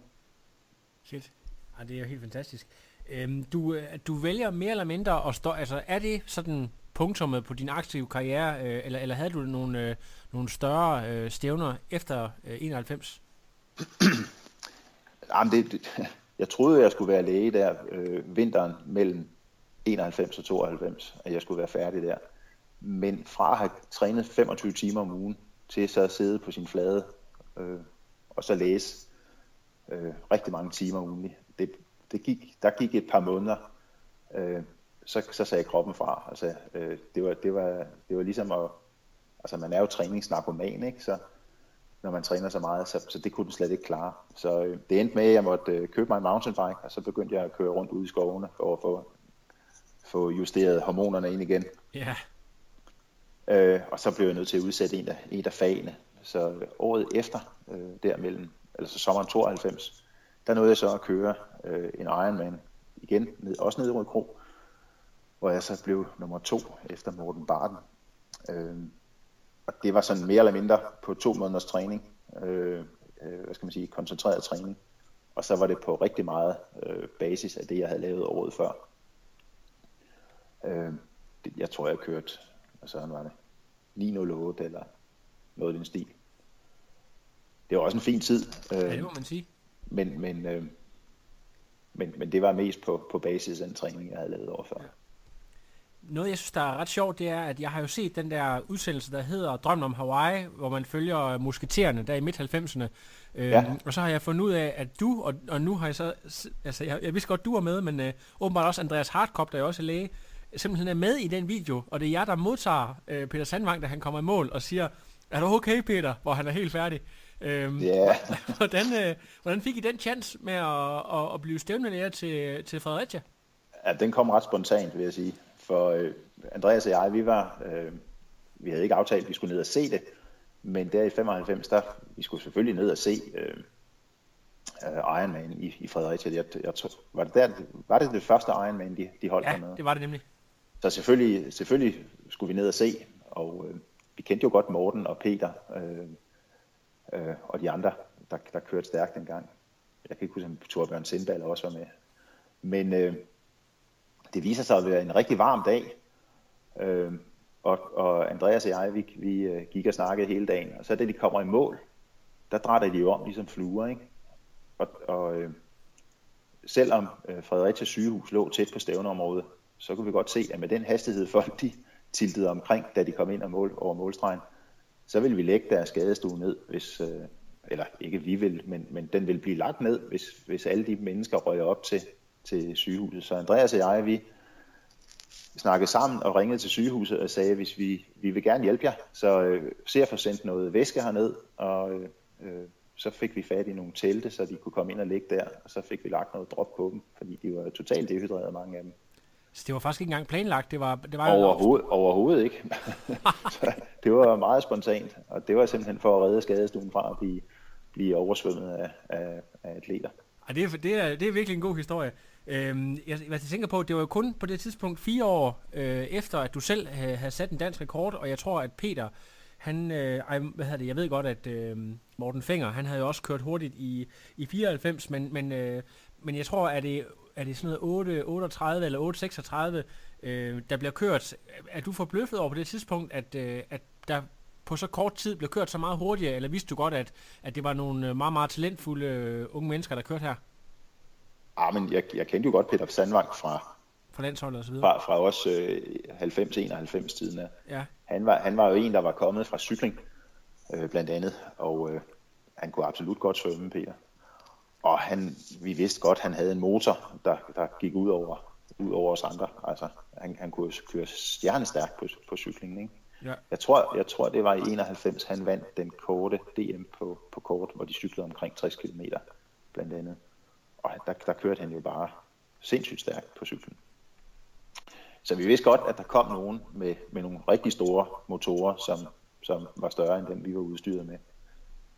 Shit. Ja, det er jo helt fantastisk. Øhm, du, øh, du vælger mere eller mindre at stå, altså er det sådan punktummet på din aktive karriere, øh, eller, eller havde du nogle, øh, nogle større øh, stævner efter øh, 91? Jamen det, det, jeg troede, jeg skulle være læge der øh, vinteren mellem 91 og 92, at jeg skulle være færdig der. Men fra at have trænet 25 timer om ugen, til så at sidde på sin flade øh, og så læse øh, rigtig mange timer ugenligt, det, det gik, der gik et par måneder, øh, så, så sagde kroppen fra. Altså, øh, det, var, det, var, det var ligesom at, altså man er jo træningsnarkoman, ikke? Så når man træner så meget, så, så det kunne den slet ikke klare. Så øh, det endte med, at jeg måtte øh, købe mig en mountainbike, og så begyndte jeg at køre rundt ude i skovene for at få, få justeret hormonerne ind igen. Ja. Øh, og så blev jeg nødt til at udsætte en af, en af fagene. Så øh, året efter, øh, der mellem, eller så sommeren 92, der nåede jeg så at køre øh, en Ironman igen, ned, også nede i Rødkro, hvor jeg så blev nummer to efter Morten Barden. Øh, og det var sådan mere eller mindre på to måneders træning, øh, øh, hvad skal man sige, koncentreret træning. Og så var det på rigtig meget øh, basis af det, jeg havde lavet året før. Øh, det, jeg tror, jeg kørte, hvad sådan var det, 908 eller noget i den stil. Det var også en fin tid. Øh, ja, det må man sige. Men, men, øh, men, men det var mest på, på basis af den træning, jeg havde lavet over før. Ja. Noget, jeg synes, der er ret sjovt, det er, at jeg har jo set den der udsendelse, der hedder Drømmen om Hawaii, hvor man følger musketererne der i midt-90'erne. Øhm, ja. Og så har jeg fundet ud af, at du, og, og nu har jeg så, altså jeg, jeg vidste godt, du er med, men øh, åbenbart også Andreas Hartkop, der er også læge, simpelthen er med i den video, og det er jer, der modtager øh, Peter Sandvang, da han kommer i mål, og siger, er du okay, Peter? Hvor han er helt færdig. Øhm, yeah. hvordan, øh, hvordan fik I den chance med at, at, at blive stævnelærer til, til Fredericia? Ja, den kom ret spontant, vil jeg sige. For øh, Andreas og jeg, vi var, øh, vi havde ikke aftalt, at vi skulle ned og se det, men der i 95, der vi skulle selvfølgelig ned og se øh, uh, Ironman i, i Fredericia. Jeg, jeg, var, det der, var det det første Ironman, de, de holdt ja, dernede? det var det nemlig. Så selvfølgelig, selvfølgelig skulle vi ned og se, og øh, vi kendte jo godt Morten og Peter øh, øh, og de andre, der, der kørte stærkt dengang. Jeg kan ikke huske, om Torbjørn Sindball også var med. Men øh, det viser sig at være en rigtig varm dag, øh, og, og Andreas og jeg, vi, vi øh, gik og snakkede hele dagen, og så da de kommer i mål, der drætter de jo om ligesom fluer, ikke? Og, og øh, selvom øh, Fredericia sygehus lå tæt på stævneområdet, så kunne vi godt se, at med den hastighed folk de tiltede omkring, da de kom ind og mål, over målstregen, så ville vi lægge deres skadestue ned, hvis, øh, eller ikke vi vil, men, men den vil blive lagt ned, hvis, hvis alle de mennesker røg op til, til sygehuset. Så Andreas og jeg, vi snakkede sammen og ringede til sygehuset og sagde, hvis vi, vi vil gerne hjælpe jer, så øh, se at få sendt noget væske herned, og øh, så fik vi fat i nogle telte, så de kunne komme ind og ligge der, og så fik vi lagt noget drop på dem, fordi de var totalt dehydrerede, mange af dem. Så det var faktisk ikke engang planlagt? Det var, det var overhovedet, overhovedet ikke. det var meget spontant, og det var simpelthen for at redde skadestuen fra at blive, blive oversvømmet af, af, af atleter. Ja, det, er, det, er, det er virkelig en god historie. Øhm, jeg, jeg tænker på, det var jo kun på det tidspunkt fire år øh, efter, at du selv havde, havde sat en dansk rekord, og jeg tror, at Peter, han, øh, ej, hvad hedder det, jeg ved godt, at øh, Morten Finger, han havde jo også kørt hurtigt i, i 94, men, men, øh, men jeg tror, at det er det sådan noget 8, 38 eller 8, 36, øh, der bliver kørt. Er du forbløffet over på det tidspunkt, at, øh, at der på så kort tid blev kørt så meget hurtigere, eller vidste du godt, at, at det var nogle meget, meget talentfulde øh, unge mennesker, der kørte her? Ah, men jeg, jeg kendte jo godt Peter Sandvang fra, fra landsholdet og så videre. Fra, fra også øh, 90-91 tiden. Ja. Han, var, han var jo en, der var kommet fra cykling, øh, blandt andet, og øh, han kunne absolut godt svømme, Peter. Og han, vi vidste godt, han havde en motor, der, der gik ud over, ud over os andre. Altså, han, han kunne køre stjernestærkt på, på cyklingen. Ikke? Ja. Jeg, tror, jeg tror, det var i 91, han vandt den korte DM på, på kort, hvor de cyklede omkring 60 km, blandt andet. Og der, der kørte han jo bare sindssygt stærkt på cyklen. Så vi vidste godt, at der kom nogen med, med nogle rigtig store motorer, som, som var større end dem, vi var udstyret med.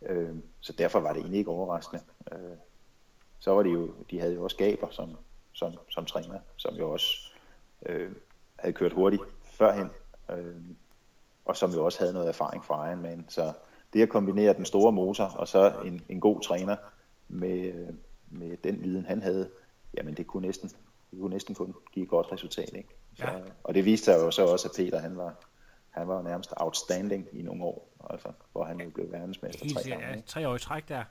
Øh, så derfor var det egentlig ikke overraskende. Øh, så var det jo, de havde jo også Gaber som, som, som træner, som jo også øh, havde kørt hurtigt førhen, øh, og som jo også havde noget erfaring fra Ironman. Så det at kombinere den store motor og så en, en god træner med, øh, med den viden, han havde, jamen det kunne næsten, det kunne næsten kun give et godt resultat. Ikke? Så, ja. Og det viste sig jo så også, at Peter han var, han var nærmest outstanding i nogle år, altså, hvor han jo blev verdensmester tre gange. Ja, tre år i træk der.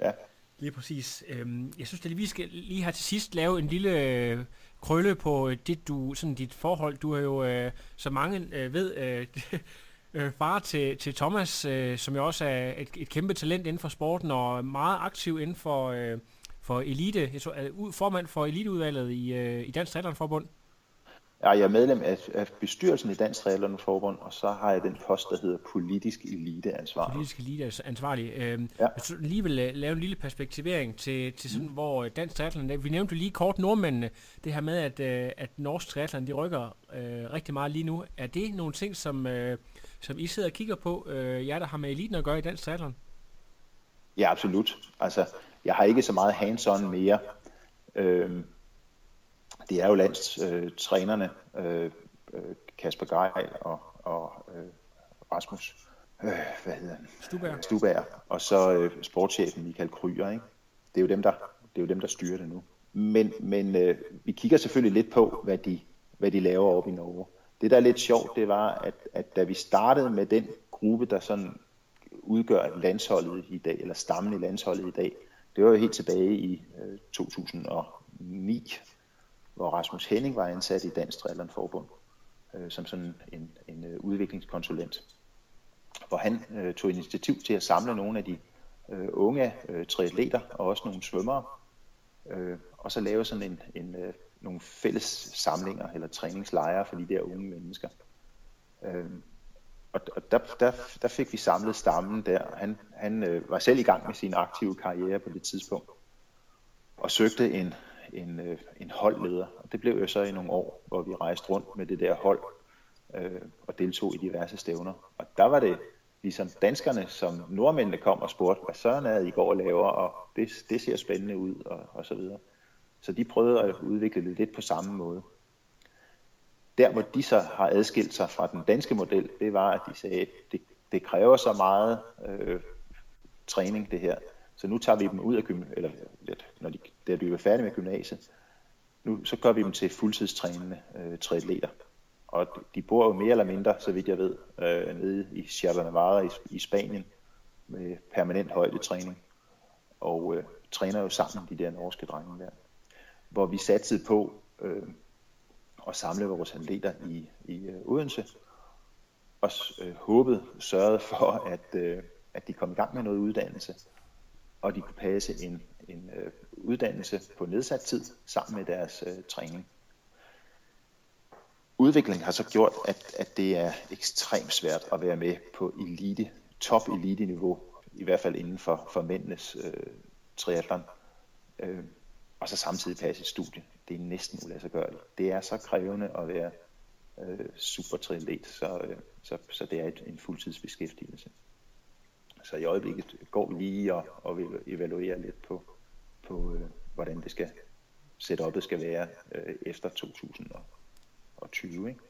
Ja. Lige præcis. Øhm, jeg synes, at vi skal lige her til sidst lave en lille øh, krølle på øh, dit, du, sådan dit forhold. Du er jo, øh, så mange ved, far til, til Thomas, som jo også er et, et kæmpe talent inden for sporten, og meget aktiv inden for, for elite, jeg formand for eliteudvalget i, øh, i Dansk Forbund. Ja, jeg er medlem af, af bestyrelsen i Dansk Triathlon Forbund, og så har jeg den post, der hedder politisk eliteansvarlig. Politisk eliteansvarlig. Øhm, Ja. Hvis du lige vil øh, lave en lille perspektivering til, til sådan, mm. hvor øh, dansk triathlon, vi nævnte lige kort nordmændene, det her med, at, øh, at norsk triathlon, de rykker øh, rigtig meget lige nu. Er det nogle ting, som, øh, som I sidder og kigger på, øh, jer der har med eliten at gøre i dansk triathlon? Ja, absolut. Altså, jeg har ikke så meget hands-on mere. Øhm, det er jo landstrænerne, øh, øh, Kasper Geil og, og øh, Rasmus, øh, hvad hedder han? Stuberg. Stubager, og så øh, sportschefen Michael Kryer, ikke? Det er jo dem, der, det er jo dem, der styrer det nu. Men, men øh, vi kigger selvfølgelig lidt på, hvad de, hvad de laver oppe i Norge. Det, der er lidt sjovt, det var, at, at da vi startede med den gruppe, der sådan udgør landsholdet i dag, eller stammen i landsholdet i dag, det var jo helt tilbage i øh, 2009, hvor Rasmus Henning var ansat i Dansk Triathlon Forbund øh, som sådan en, en øh, udviklingskonsulent, hvor han øh, tog initiativ til at samle nogle af de øh, unge øh, triatleter og også nogle svømmere, øh, og så lave sådan en, en, øh, nogle fælles samlinger eller træningslejre for de der unge mennesker. Øh, og og der, der, der fik vi samlet stammen der. Han, han øh, var selv i gang med sin aktive karriere på det tidspunkt, og søgte en, en, øh, en holdleder. Og det blev jo så i nogle år, hvor vi rejste rundt med det der hold øh, og deltog i diverse stævner. Og der var det ligesom danskerne, som nordmændene kom og spurgte, hvad søren er I går og laver, og det, det ser spændende ud, og, og så videre. Så de prøvede at udvikle det lidt på samme måde. Der, hvor de så har adskilt sig fra den danske model, det var, at de sagde, at det, det kræver så meget øh, træning, det her. Så nu tager vi dem ud af gymnasiet, eller når de, da de er færdige med gymnasiet, nu så gør vi dem til fuldtidstrænende øh, triatleter. Og de bor jo mere eller mindre, så vidt jeg ved, øh, nede i Sierra Nevada i, i Spanien med permanent højdetræning. Og øh, træner jo sammen, de der norske drenge der. Hvor vi satsede på øh, at samle vores atleter i, i øh, Odense, og øh, håbede, sørgede for, at, øh, at de kom i gang med noget uddannelse, og de kunne passe en, en øh, uddannelse på nedsat tid sammen med deres øh, træning. Udviklingen har så gjort, at, at det er ekstremt svært at være med på elite, top elite niveau, i hvert fald inden for, for mændenes øh, triathlon, øh, og så samtidig passe et studie. Det er næsten uladsiggørligt. Det er så krævende at være øh, super triatlet, så, øh, så, så det er et, en fuldtidsbeskæftigelse. Så i øjeblikket går vi lige og, og vil evaluere lidt på, på øh, hvordan det skal setupet skal være øh, efter 2020. Ikke?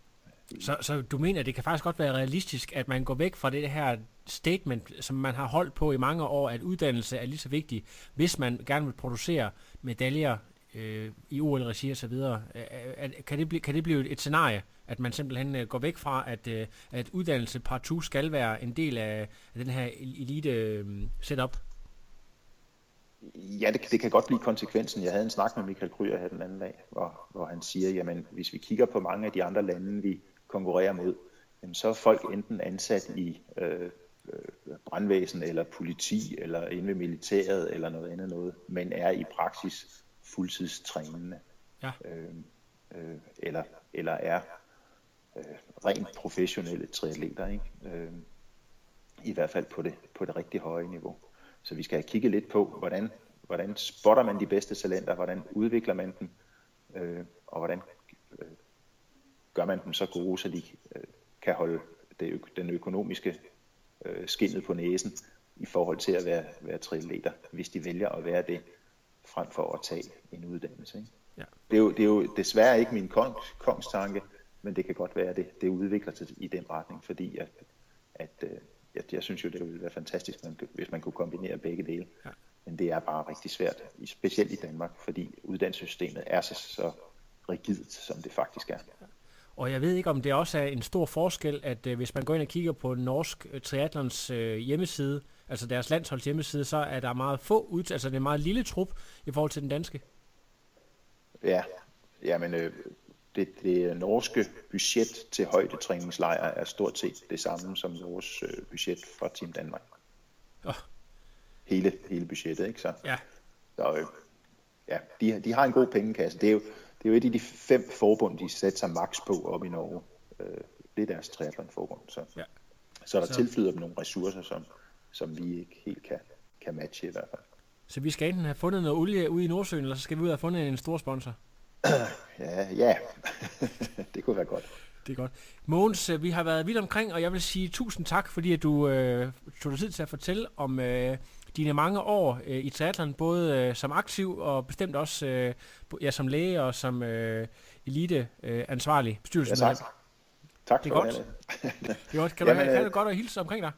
Så, så du mener, at det kan faktisk godt være realistisk, at man går væk fra det her statement, som man har holdt på i mange år, at uddannelse er lige så vigtig, hvis man gerne vil producere medaljer øh, i OL-regi og så videre. Øh, kan, det blive, kan det blive et scenarie, at man simpelthen øh, går væk fra, at, øh, at uddannelse partout skal være en del af, af den her elite-setup? Øh, ja, det, det kan godt blive konsekvensen. Jeg havde en snak med Michael Kryer her den anden dag, hvor, hvor han siger, jamen hvis vi kigger på mange af de andre lande, vi konkurrerer mod, jamen, så er folk enten ansat i øh, øh brandvæsen eller politi eller inde ved militæret eller noget andet noget, men er i praksis fuldtidstrænende. Ja. Øh, øh, eller, eller er øh, rent professionelle triatleter, ikke? Øh, i hvert fald på det, på det rigtig høje niveau. Så vi skal have kigget lidt på, hvordan, hvordan spotter man de bedste talenter, hvordan udvikler man dem, øh, og hvordan øh, gør man dem så gode, så de øh, kan holde det, den økonomiske øh, skinnet på næsen i forhold til at være, være triatleter, hvis de vælger at være det, frem for at tage en uddannelse. Ikke? Ja. Det, er jo, det er jo desværre ikke min kong, kongstanke, men det kan godt være, at det, det udvikler sig i den retning, fordi at, at øh, jeg, jeg synes jo, det ville være fantastisk, man, hvis man kunne kombinere begge dele. Ja. Men det er bare rigtig svært, specielt i Danmark, fordi uddannelsessystemet er så, så rigidt, som det faktisk er. Og jeg ved ikke, om det også er en stor forskel, at øh, hvis man går ind og kigger på Norsk Triathlons øh, hjemmeside, altså deres landsholds hjemmeside, så er der meget få ud, altså det er en meget lille trup i forhold til den danske. Ja, jamen øh, det, det norske budget til højdetræningslejre er stort set det samme som vores øh, budget fra Team Danmark. Åh. Hele, hele budgettet, ikke så? Ja, Så øh, ja, de, de har en god pengekasse. Det er jo, det er jo et af de fem forbund, de sætter sig max på op i Norge. Øh, det er deres triathlonforbund. Så, Ja. så der Så- tilflyder dem nogle ressourcer, som, som vi ikke helt kan, kan matche i hvert fald. Så vi skal enten have fundet noget olie ude i Nordsøen, eller så skal vi ud og have fundet en stor sponsor. Ja, ja. det kunne være godt. Det er godt. Mogens, øh, vi har været vidt omkring, og jeg vil sige tusind tak, fordi at du øh, tog dig tid til at fortælle om øh, dine mange år øh, i triathlon, både øh, som aktiv og bestemt også øh, ja, som læge og som øh, elite øh, ansvarlig Ja, bestyrelsesmedlem. tak. Tak Det er for godt. det. Det er godt. Kan du Jamen, have, have øh, det godt og hilse omkring dig?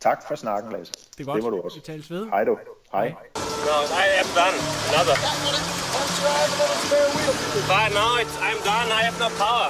Tak for snakken, Lasse. Det er godt. Det må du også. Vi tales ved. Hej du. Hej. No, I am done. Another. But no, it's, I'm done. I have no power.